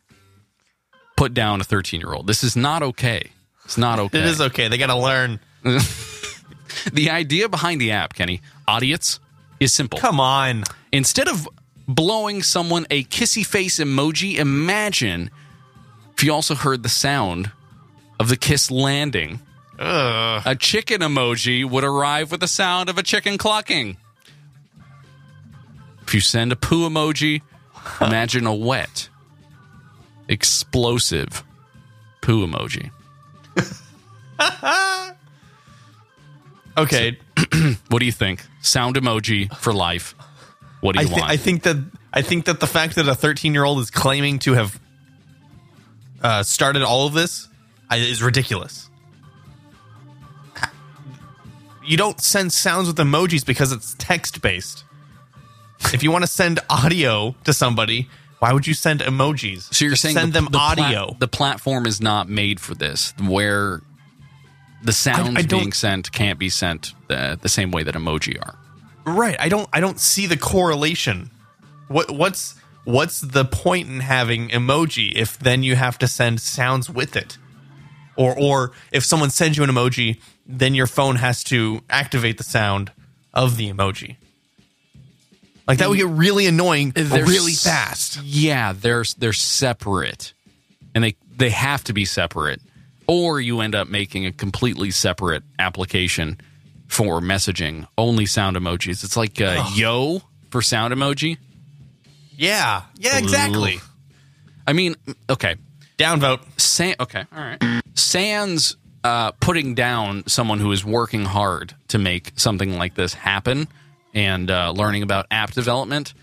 Speaker 2: put down a 13 year old. This is not okay. It's not okay.
Speaker 3: It is okay. They got to learn.
Speaker 2: The idea behind the app, Kenny, Audience, is simple.
Speaker 3: Come on.
Speaker 2: Instead of blowing someone a kissy face emoji, imagine if you also heard the sound of the kiss landing.
Speaker 3: Ugh.
Speaker 2: A chicken emoji would arrive with the sound of a chicken clucking. If you send a poo emoji, imagine a wet, explosive poo emoji.
Speaker 3: Okay,
Speaker 2: What do you think? Sound emoji for life. What do
Speaker 3: I,
Speaker 2: you want?
Speaker 3: I think that I think that the fact that a 13 year old is claiming to have uh, started all of this I- is ridiculous. You don't send sounds with emojis because it's text based. If you want to send audio to somebody, why would you send emojis?
Speaker 2: So you're
Speaker 3: Just
Speaker 2: saying
Speaker 3: send
Speaker 2: the,
Speaker 3: them
Speaker 2: the
Speaker 3: audio?
Speaker 2: the platform is not made for this, where the sounds
Speaker 3: I don't-
Speaker 2: being sent can't be sent the, the same way that emoji are.
Speaker 3: Right. I don't I don't see the correlation. What what's what's the point in having emoji if then you have to send sounds with it? Or or if someone sends you an emoji, then your phone has to activate the sound of the emoji. Like that would get really annoying
Speaker 2: They're
Speaker 3: really
Speaker 2: s-
Speaker 3: fast.
Speaker 2: Yeah, they're they're separate, and they they have to be separate, or you end up making a completely separate application for messaging only sound emojis. It's like uh, yo for sound emoji.
Speaker 3: Yeah. Yeah, exactly.
Speaker 2: Ugh. I mean, okay,
Speaker 3: Downvote.
Speaker 2: San- okay, all right. Sans uh, putting down someone who is working hard to make something like this happen and uh, learning about app development.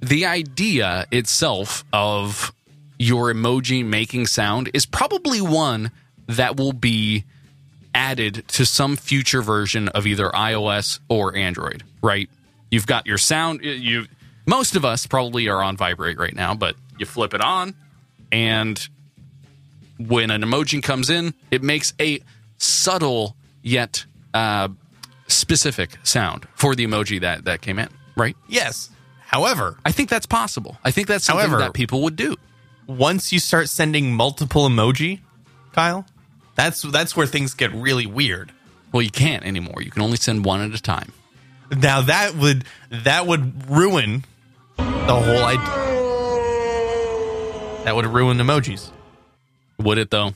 Speaker 2: The idea itself of your emoji making sound is probably one that will be added to some future version of either iOS or Android, right? You've got your sound you most of us probably are on vibrate right now, but you flip it on and when an emoji comes in, it makes a subtle yet uh, specific sound for the emoji that that came in, right?
Speaker 3: Yes. However,
Speaker 2: I think that's possible. I think that's something
Speaker 3: However-
Speaker 2: that people would do.
Speaker 3: once you start sending multiple emoji, Kyle, that's that's where things get really weird.
Speaker 2: Well, you can't anymore. You can only send one at a time.
Speaker 3: Now that would that would ruin the whole idea. That would ruin emojis.
Speaker 2: Would it though?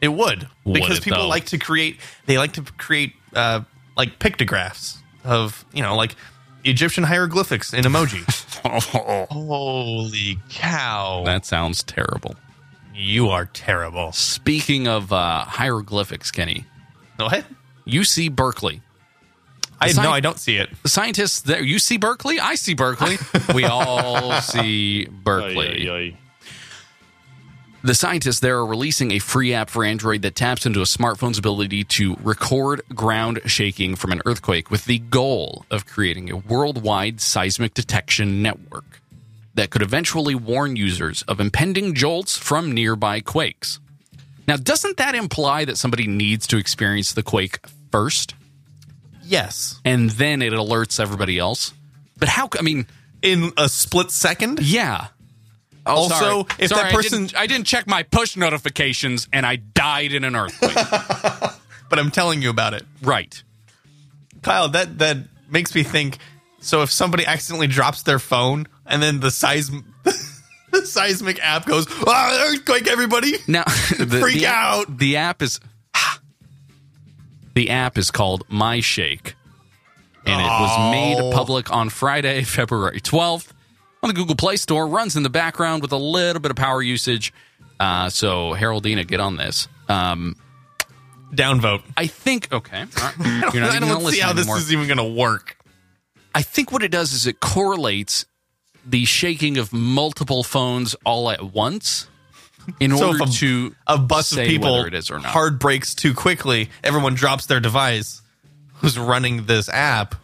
Speaker 3: It would
Speaker 2: Would
Speaker 3: because
Speaker 2: it,
Speaker 3: people
Speaker 2: though?
Speaker 3: like to create. They like to create uh, like pictographs of you know like Egyptian hieroglyphics in emoji. Holy cow!
Speaker 2: That sounds terrible.
Speaker 3: you are terrible.
Speaker 2: Speaking of uh, hieroglyphics, Kenny,
Speaker 3: What?
Speaker 2: UC Berkeley.
Speaker 3: I
Speaker 2: Aside-
Speaker 3: no, I don't see it.
Speaker 2: The scientists there, you see Berkeley, I see Berkeley. we all see Berkeley. The scientists there are releasing a free app for Android that taps into a smartphone's ability to record ground shaking from an earthquake with the goal of creating a worldwide seismic detection network that could eventually warn users of impending jolts from nearby quakes. Now, doesn't that imply that somebody needs to experience the quake first
Speaker 3: Yes,
Speaker 2: and then it alerts everybody else? But how, I mean,
Speaker 3: in a split second.
Speaker 2: yeah. Oh,
Speaker 3: Also,
Speaker 2: sorry.
Speaker 3: if
Speaker 2: Sorry,
Speaker 3: that
Speaker 2: I
Speaker 3: person-
Speaker 2: didn't, I didn't check my push notifications and I died in an earthquake.
Speaker 3: But I'm telling you about it.
Speaker 2: right.
Speaker 3: Kyle, that that makes me think. So if somebody accidentally drops their phone and then the seism, the seismic app goes, ah, earthquake, everybody.
Speaker 2: Now, the,
Speaker 3: Freak
Speaker 2: the,
Speaker 3: out.
Speaker 2: The app is the app is called MyShake, and it was made
Speaker 3: Oh.
Speaker 2: public on Friday, February twelfth, on the Google Play Store. Runs in the background with a little bit of power usage. Uh, so, Haroldina, get on this. Um,
Speaker 3: Downvote.
Speaker 2: I think okay. Right. You're not
Speaker 3: I
Speaker 2: even
Speaker 3: don't see how this
Speaker 2: anymore.
Speaker 3: is even going to work.
Speaker 2: I think what it does is it correlates the shaking of multiple phones all at once in
Speaker 3: So
Speaker 2: order
Speaker 3: a,
Speaker 2: to
Speaker 3: a bus of people
Speaker 2: it is or not.
Speaker 3: hard breaks too quickly, everyone drops their device who's running this app.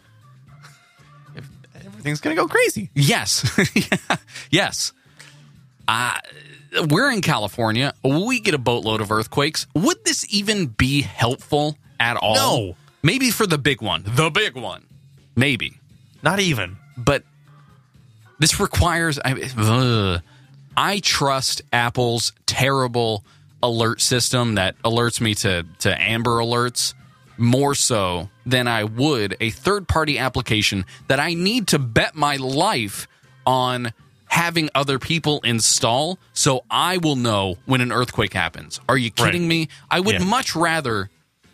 Speaker 3: Everything's going to go crazy.
Speaker 2: Yes. Yes. Uh, we're in California. We get a boatload of earthquakes. Would this even be helpful at all?
Speaker 3: No.
Speaker 2: Maybe for the big one. The big one. Maybe.
Speaker 3: Not even.
Speaker 2: But this requires. I. I trust Apple's terrible alert system that alerts me to, to Amber alerts more so than I would a third party application that I need to bet my life on having other people install so I will know when an earthquake happens. Are you kidding
Speaker 3: Right.
Speaker 2: me? I would
Speaker 3: Yeah.
Speaker 2: much rather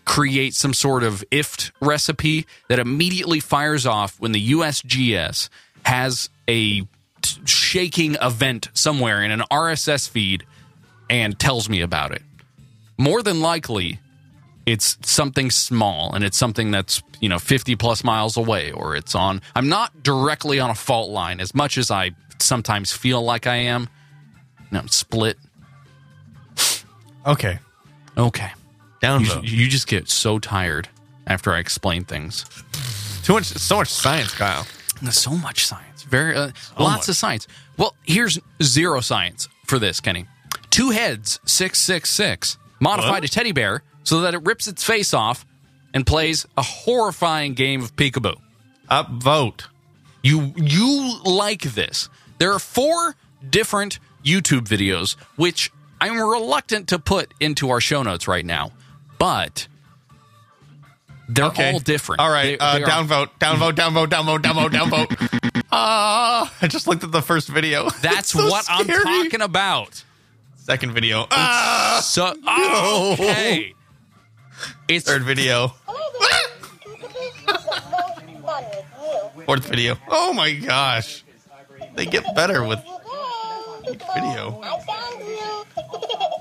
Speaker 2: create some sort of IFTTT recipe that immediately fires off when the USGS has a t- shaking event somewhere in an RSS feed and tells me about it. More than likely, it's something small and it's something that's, you know, 50 plus miles away or it's on. I'm not directly on a fault line as much as I sometimes feel like I am. No, I'm split.
Speaker 3: Okay.
Speaker 2: Okay. You,
Speaker 3: Downvote.
Speaker 2: you just get so tired after I explain things.
Speaker 3: Too much, so much science, Kyle.
Speaker 2: There's so much science. Very uh, lots
Speaker 3: much.
Speaker 2: of science. Well, here's zero science for this, Kenny. Two heads, six six six, modified
Speaker 3: What?
Speaker 2: a teddy bear so that it rips its face off and plays a horrifying game of peekaboo.
Speaker 3: Upvote.
Speaker 2: You you like this? There are four different YouTube videos which I'm reluctant to put into our show notes right now, but they're
Speaker 3: Okay.
Speaker 2: all different.
Speaker 3: All right.
Speaker 2: They-
Speaker 3: uh,
Speaker 2: they
Speaker 3: downvote. Downvote. Downvote. Downvote. Downvote. Downvote. Ah! I just looked at the first video.
Speaker 2: That's
Speaker 3: so
Speaker 2: what I'm talking about.
Speaker 3: Second video. Ah!
Speaker 2: So oh, okay, it's
Speaker 3: Third video. Fourth video. Oh my gosh. They get better with video.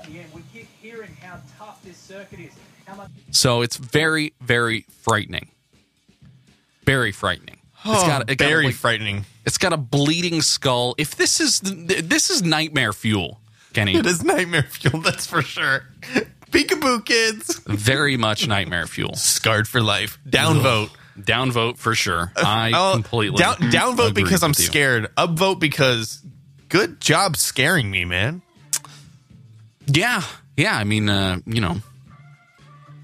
Speaker 7: Yeah, we keep hearing how tough this circuit is. How much
Speaker 2: so it's very very frightening, very frightening. It's got, it got
Speaker 3: Very
Speaker 2: like-
Speaker 3: frightening.
Speaker 2: It's got a bleeding skull. If this is this is nightmare fuel, Kenny.
Speaker 3: It is nightmare fuel, that's for sure. Peekaboo kids.
Speaker 2: Very much nightmare fuel.
Speaker 3: Scarred for life. Downvote.
Speaker 2: Downvote for sure. I
Speaker 3: Oh,
Speaker 2: completely
Speaker 3: down downvote
Speaker 2: agree
Speaker 3: because I'm
Speaker 2: with you.
Speaker 3: scared. Upvote because good job scaring me, man.
Speaker 2: Yeah, yeah. I mean, uh, you know,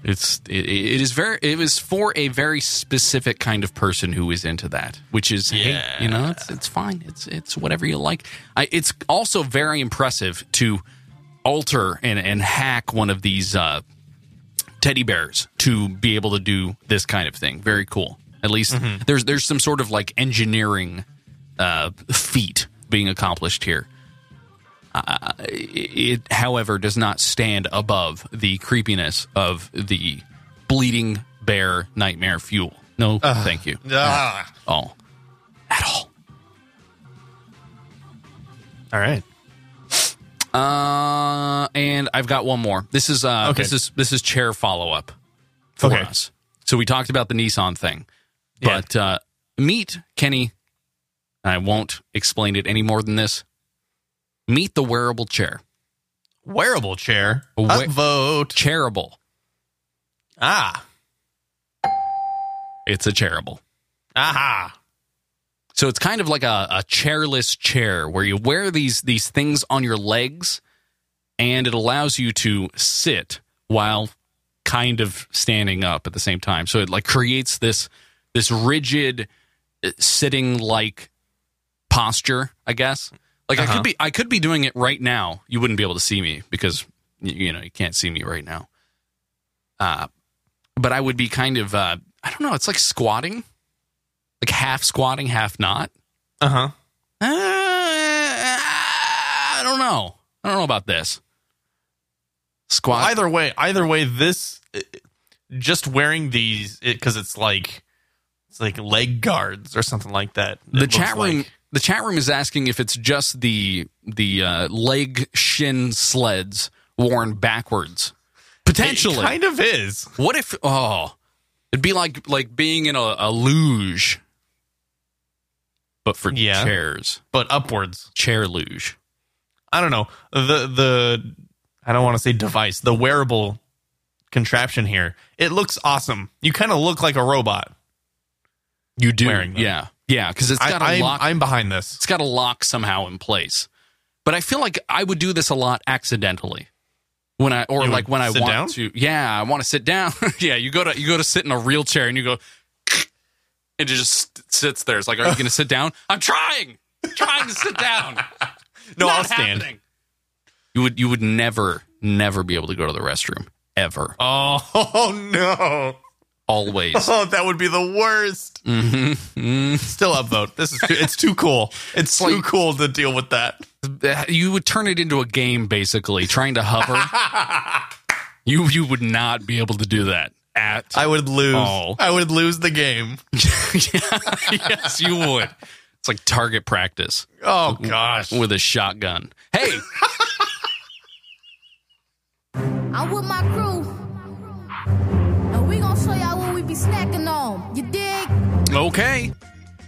Speaker 2: it's it, it is very it was for a very specific kind of person who is into that, which is hey, you know, it's it's fine. It's it's whatever you like. I, it's also very impressive to alter and and hack one of these uh, teddy bears to be able to do this kind of thing. Very cool. At least there's there's some sort of like engineering uh, feat being accomplished here. Uh, it, however, does not stand above the creepiness of the bleeding bear nightmare fuel. No, thank you. At all. At all.
Speaker 3: All right.
Speaker 2: Uh, and I've got one more. This is uh,
Speaker 3: Okay.
Speaker 2: this is this is chair follow up for
Speaker 3: Okay.
Speaker 2: us. So we talked about the Nissan thing,
Speaker 3: Yeah.
Speaker 2: but uh, meet Kenny. I won't explain it any more than this. Meet the wearable chair.
Speaker 3: Wearable chair. Upvote.
Speaker 2: Chairable.
Speaker 3: Ah.
Speaker 2: It's a chairable.
Speaker 3: Aha.
Speaker 2: So it's kind of like a, a chairless chair where you wear these these things on your legs, and it allows you to sit while kind of standing up at the same time. So it like creates this this rigid uh, sitting like posture, I guess. Like I
Speaker 3: Uh-huh.
Speaker 2: could be I could be doing it right now. You wouldn't be able to see me because you know you can't see me right now. Uh, but I would be kind of uh, I don't know. It's like squatting, like half squatting, half not.
Speaker 3: Uh huh.
Speaker 2: Uh, I don't know. I don't know about this. Squat.
Speaker 3: Either way, either way, this uh, just wearing these because it's like it's like leg guards or something like that.
Speaker 2: the chat room.
Speaker 3: like.
Speaker 2: the chat room is asking if it's just the the uh, leg shin sleds worn backwards. Potentially.
Speaker 3: It kind of is.
Speaker 2: What if? Oh, it'd be like like being in a, a luge, but for
Speaker 3: Yeah.
Speaker 2: chairs.
Speaker 3: but upwards.
Speaker 2: Chair luge.
Speaker 3: I don't know. The the I don't want to say device, the wearable contraption here. It looks awesome. You kind of look like a robot.
Speaker 2: You do, yeah, yeah, because it's
Speaker 3: I,
Speaker 2: got a
Speaker 3: I'm,
Speaker 2: lock.
Speaker 3: I'm behind this.
Speaker 2: it's got a lock somehow in place. But I feel like I would do this a lot accidentally. When I or
Speaker 3: You
Speaker 2: like when I want
Speaker 3: down?
Speaker 2: to, yeah, I want to sit down. yeah, you go to you go to sit in a real chair and you go, it just sits there. It's like, are you going to sit down? I'm trying, trying to sit down.
Speaker 3: No,
Speaker 2: Not
Speaker 3: I'll stand.
Speaker 2: happening. You would you would never never be able to go to the restroom ever.
Speaker 3: Oh, no.
Speaker 2: Always.
Speaker 3: Oh, that would be the worst.
Speaker 2: Mm-hmm.
Speaker 3: Still upvote. This is too, it's too cool. It's too cool to deal with that.
Speaker 2: you would turn it into a game basically, trying to hover. you you would not be able to do that at
Speaker 3: I would lose.
Speaker 2: Oh.
Speaker 3: I would lose the game.
Speaker 2: yes, you would. It's like target practice
Speaker 3: Oh gosh.
Speaker 2: with a shotgun. Hey,
Speaker 8: I'm with my crew. And we gonna show y'all what we be snacking on. You dig?
Speaker 2: okay.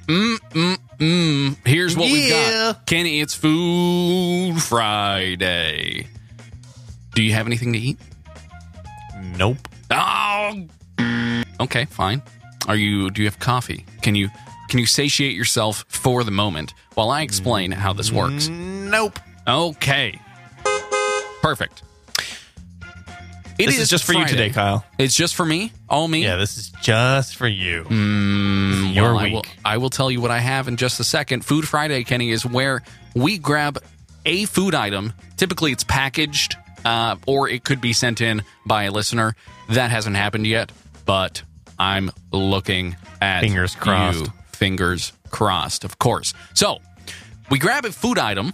Speaker 2: Mm, mm, mm. Here's what we've got. Kenny, it's Food Friday. Do you have anything to eat?
Speaker 3: Nope.
Speaker 2: Oh. Okay, fine. Are you? Do you have coffee? Can you? Can you satiate yourself for the moment while I explain how this works?
Speaker 3: Nope.
Speaker 2: Okay. Perfect. It
Speaker 3: This is just for you today, Kyle.
Speaker 2: It's just for me, all me.
Speaker 3: Yeah, this is just for you.
Speaker 2: Mm,
Speaker 3: your
Speaker 2: well, I
Speaker 3: week.
Speaker 2: will, I will tell you what I have in just a second. Food Friday, Kenny, is where we grab a food item. Typically, it's packaged, uh, or it could be sent in by a listener. That hasn't happened yet, but I'm looking at
Speaker 3: Fingers crossed.
Speaker 2: you. Fingers crossed, of course. So we grab a food item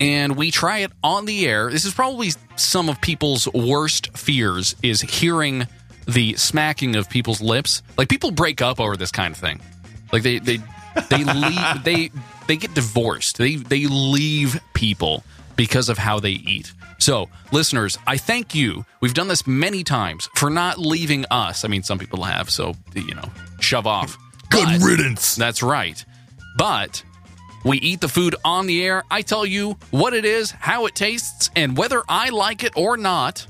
Speaker 2: and we try it on the air. This is probably some of people's worst fears is hearing the smacking of people's lips. Like people break up over this kind of thing. Like they they they leave they they get divorced. They they leave people because of how they eat. So, listeners, I thank you. We've done this many times for not leaving us. I mean, some people have, so you know, shove off. But-
Speaker 3: riddance.
Speaker 2: that's right. But we eat the food on the air. I tell you what it is, how it tastes, and whether I like it or not.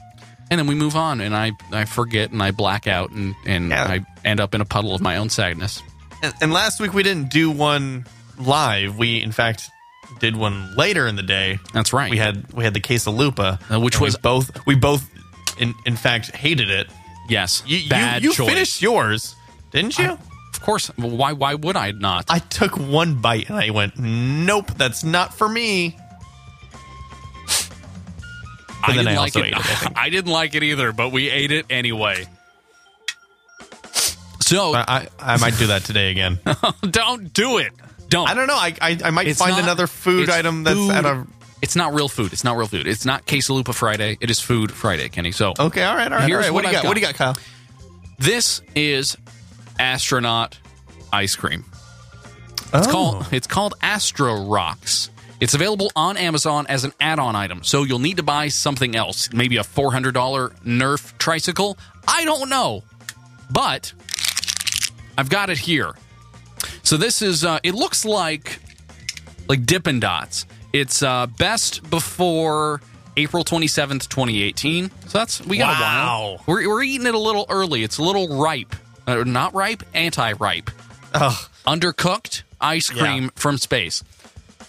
Speaker 2: And then we move on, and I, I forget and I black out, and, and
Speaker 3: Yeah.
Speaker 2: I end up in a puddle of my own sadness.
Speaker 3: And, and last week we didn't do one live. We in fact did one later in the day.
Speaker 2: That's right.
Speaker 3: We had we had the quesalupa,
Speaker 2: Uh, which
Speaker 3: and we
Speaker 2: was-
Speaker 3: both we both in in fact hated it.
Speaker 2: yes,
Speaker 3: You
Speaker 2: bad
Speaker 3: you, you
Speaker 2: choice.
Speaker 3: finished yours, didn't you?
Speaker 2: Of course. Why? Why would I not?
Speaker 3: I took one bite and I went, "Nope, that's not for me."
Speaker 2: I
Speaker 3: then
Speaker 2: didn't
Speaker 3: I
Speaker 2: like it.
Speaker 3: ate it, I.
Speaker 2: I didn't like it either, but we ate it anyway. So
Speaker 3: I, I I might do that today again.
Speaker 2: don't do it. Don't.
Speaker 3: I don't know. I I, I might
Speaker 2: It's
Speaker 3: find
Speaker 2: not-
Speaker 3: another food item that's
Speaker 2: food.
Speaker 3: at a.
Speaker 2: It's not real food. It's not real food. It's not quesalupa Friday. It is food Friday, Kenny. So
Speaker 3: Okay, all right, all right. All right.
Speaker 2: what
Speaker 3: What, do you
Speaker 2: I've
Speaker 3: got? What do you
Speaker 2: got.
Speaker 3: got, Kyle?
Speaker 2: this is astronaut ice cream. It's
Speaker 3: Oh.
Speaker 2: called it's called Astro Rocks. It's available on Amazon as an add-on item, so you'll need to buy something else, maybe a four hundred dollar Nerf tricycle. I don't know, but I've got it here. So this is uh, it looks like like Dippin' Dots. It's uh, best before April twenty seventh, twenty eighteen. So that's we got a while.
Speaker 3: Wow.
Speaker 2: We're we're eating it a little early. It's a little ripe, uh, not ripe, anti-ripe
Speaker 3: Ugh.
Speaker 2: undercooked ice cream
Speaker 3: Yeah.
Speaker 2: from space.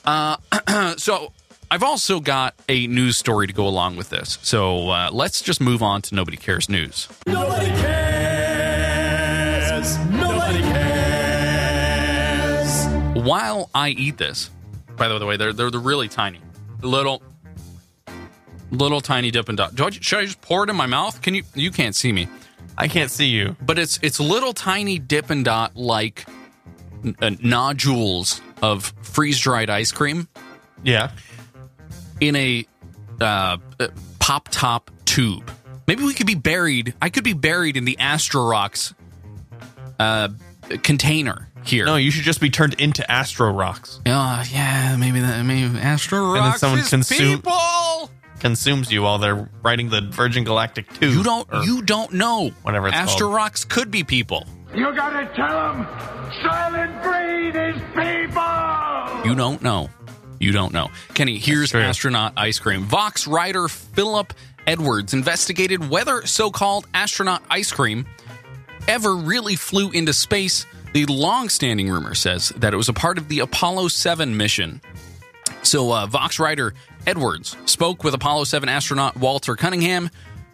Speaker 2: Uh, so I've also got a news story to go along with this. So uh, let's just move on to nobody cares news.
Speaker 9: Nobody cares. Nobody cares.
Speaker 2: While I eat this, by the way, they're they're, they're really tiny, little. Little tiny Dippin' Dot. Do I, should I just pour it in my mouth? Can you? You can't see me,
Speaker 3: I can't see you.
Speaker 2: but it's it's little tiny Dippin' Dot like n- uh, nodules of freeze dried ice cream.
Speaker 3: Yeah.
Speaker 2: in a uh, uh, pop top tube. Maybe we could be buried. I could be buried in the Astro Rocks uh, container here.
Speaker 3: No, you should just be turned into Astro Rocks.
Speaker 2: Uh, yeah, maybe that. Maybe Astro
Speaker 3: then
Speaker 2: Rocks
Speaker 3: someone
Speaker 2: is
Speaker 3: consume-
Speaker 2: people.
Speaker 3: Consumes you while they're writing the Virgin Galactic 2.
Speaker 2: You don't. You don't know.
Speaker 3: whatever it's
Speaker 2: Astro
Speaker 3: called.
Speaker 2: Rocks could be people.
Speaker 9: You gotta tell them Soylent Green is people!
Speaker 2: You don't know. You don't know. Kenny, here's astronaut ice cream. Vox writer Philip Edwards investigated whether so called astronaut ice cream ever really flew into space. The long standing rumor says that it was a part of the Apollo 7 mission. So, uh, Vox writer Edwards spoke with Apollo 7 astronaut Walter Cunningham,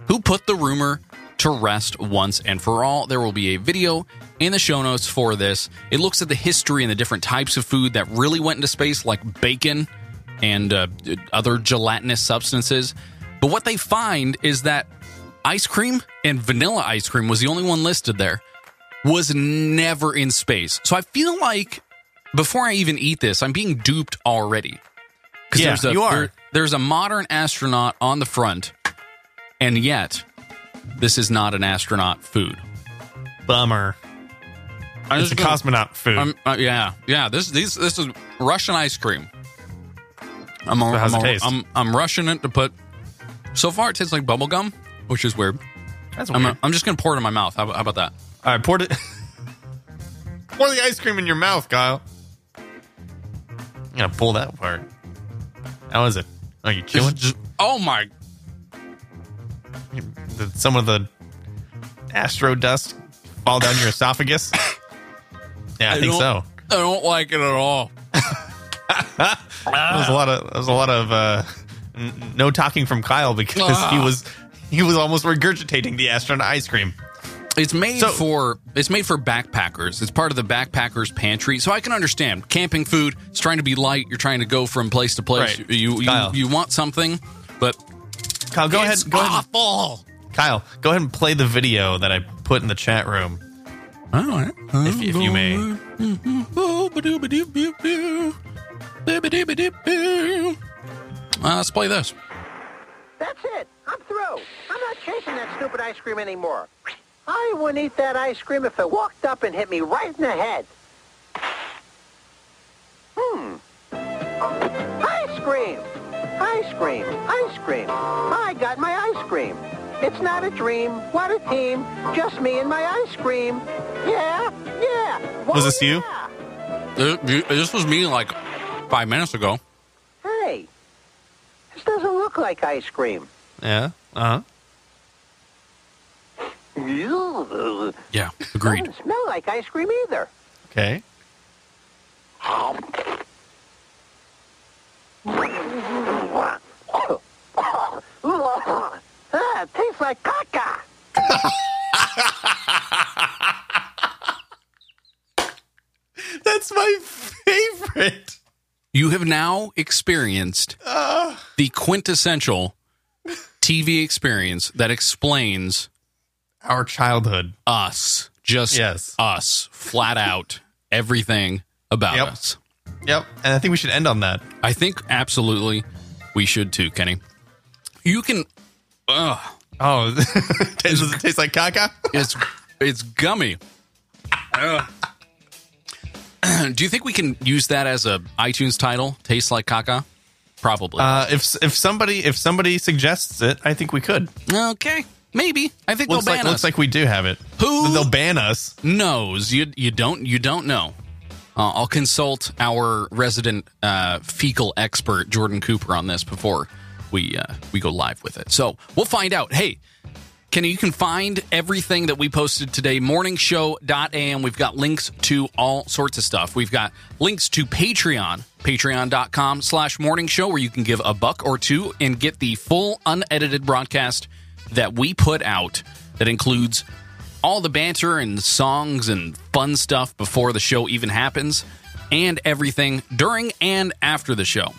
Speaker 2: who put the rumor to rest once and for all. There will be a video in the show notes for this. It looks at the history and the different types of food that really went into space, like bacon and uh, other gelatinous substances. But what they find is that ice cream and vanilla ice cream was the only one listed there, was never in space. So I feel like before I even eat this, I'm being duped already. Because
Speaker 3: Yeah,
Speaker 2: there's a,
Speaker 3: you are.
Speaker 2: there- there's a modern astronaut on the front, and yet this is not an astronaut food.
Speaker 3: Bummer.
Speaker 2: I'm
Speaker 3: It's a
Speaker 2: gonna-
Speaker 3: cosmonaut food.
Speaker 2: I'm- uh, yeah, yeah. This these this is Russian ice cream. I'm a,
Speaker 3: So how's
Speaker 2: I'm,
Speaker 3: it taste?
Speaker 2: I'm I'm rushing it to put. So far, it tastes like bubble gum, which is weird.
Speaker 3: That's
Speaker 2: I'm,
Speaker 3: weird.
Speaker 2: I'm just gonna pour it in my mouth. How, how about that?
Speaker 3: All right, pour it. pour the ice cream in your mouth, Kyle. You gotta pull that part. How is it? Are you chewing?
Speaker 2: Just- oh my!
Speaker 3: Did some of the astro dust fall down your esophagus? Yeah, I, think so.
Speaker 2: I don't like it at all.
Speaker 3: There was a lot of there was a lot of uh, n- no talking from Kyle because he
Speaker 2: Ah.
Speaker 3: was he was almost regurgitating the astronaut ice cream.
Speaker 2: It's made
Speaker 3: So-
Speaker 2: for it's made for backpackers. It's part of the backpackers pantry, so I can understand camping food. It's trying to be light. You're trying to go from place to place.
Speaker 3: Right.
Speaker 2: You you,
Speaker 3: Kyle.
Speaker 2: you want something, but
Speaker 3: Kyle, go
Speaker 2: it's
Speaker 3: ahead. Go ahead.
Speaker 2: awful.
Speaker 3: Kyle, go ahead and play the video that I put in the chat room,
Speaker 2: All right.
Speaker 3: if, if you may.
Speaker 2: Uh, let's play this.
Speaker 10: That's it. I'm through. I'm not chasing that stupid ice cream anymore. I wouldn't eat that ice cream if it walked up and hit me right in the head. Hmm. Ice cream. Ice cream. Ice cream. I got my ice cream. It's not a dream. What a team. Just me and my ice cream. Yeah. Yeah.
Speaker 3: Was this you?
Speaker 10: yeah.
Speaker 2: Uh, This was me like five minutes ago.
Speaker 10: Hey. This doesn't look like ice cream.
Speaker 3: Yeah. Uh huh.
Speaker 10: Ew.
Speaker 2: Yeah, agreed.
Speaker 10: Doesn't smell like ice cream either.
Speaker 3: Okay.
Speaker 10: Ah, it tastes like caca.
Speaker 3: That's my favorite.
Speaker 2: You have now experienced the quintessential TV experience that explains
Speaker 3: Our childhood.
Speaker 2: us, just
Speaker 3: Yes.
Speaker 2: us, flat out, everything about
Speaker 3: Yep.
Speaker 2: us.
Speaker 3: Yep. And I think we should end on that.
Speaker 2: I think absolutely we should too, Kenny. You can. Ugh,
Speaker 3: Oh, does it taste like caca?
Speaker 2: it's it's gummy. Do you think we can use that as a iTunes title? Tastes like caca? Probably.
Speaker 3: Uh, if if somebody if somebody suggests it, I think we could.
Speaker 2: okay, maybe. I think
Speaker 3: Looks
Speaker 2: they'll ban
Speaker 3: like
Speaker 2: ban
Speaker 3: looks like we do have it.
Speaker 2: Who-
Speaker 3: They'll ban us.
Speaker 2: knows you you don't you don't know. Uh, I'll consult our resident uh, fecal expert Jordan Cooper on this before we uh, we go live with it. So we'll find out. Hey, Kenny, you can find everything that we posted today, morningshow.am. We've got links to all sorts of stuff. We've got links to Patreon, patreon.com slash morning show, where you can give a buck or two and get the full unedited broadcast that we put out that includes all the banter and songs and fun stuff before the show even happens, and everything during and after the show.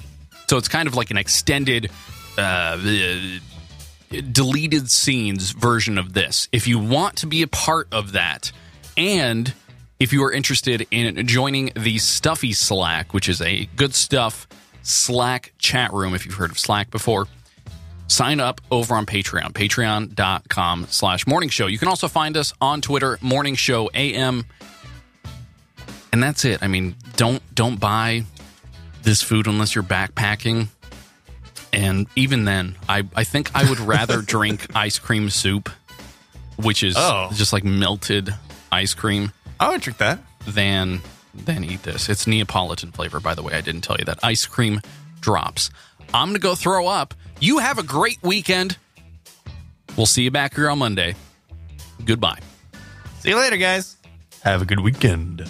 Speaker 2: So it's kind of like an extended, uh, deleted scenes version of this. If you want to be a part of that, and if you are interested in joining the Stuffy Slack, which is a good stuff Slack chat room if you've heard of Slack before. Sign up over on Patreon, patreon.com slash morning show. You can also find us on Twitter, morning show AM. And that's it. I mean, don't don't buy this food unless you're backpacking. And even then, I, I think I would rather drink ice cream soup, which is
Speaker 3: Oh.
Speaker 2: just like melted ice cream,
Speaker 3: I would drink that.
Speaker 2: than than eat this. It's Neapolitan flavor, by the way. I didn't tell you that. Ice cream drops. I'm gonna go throw up. You have a great weekend. We'll see you back here on Monday. Goodbye.
Speaker 3: See you later, guys. Have a good weekend.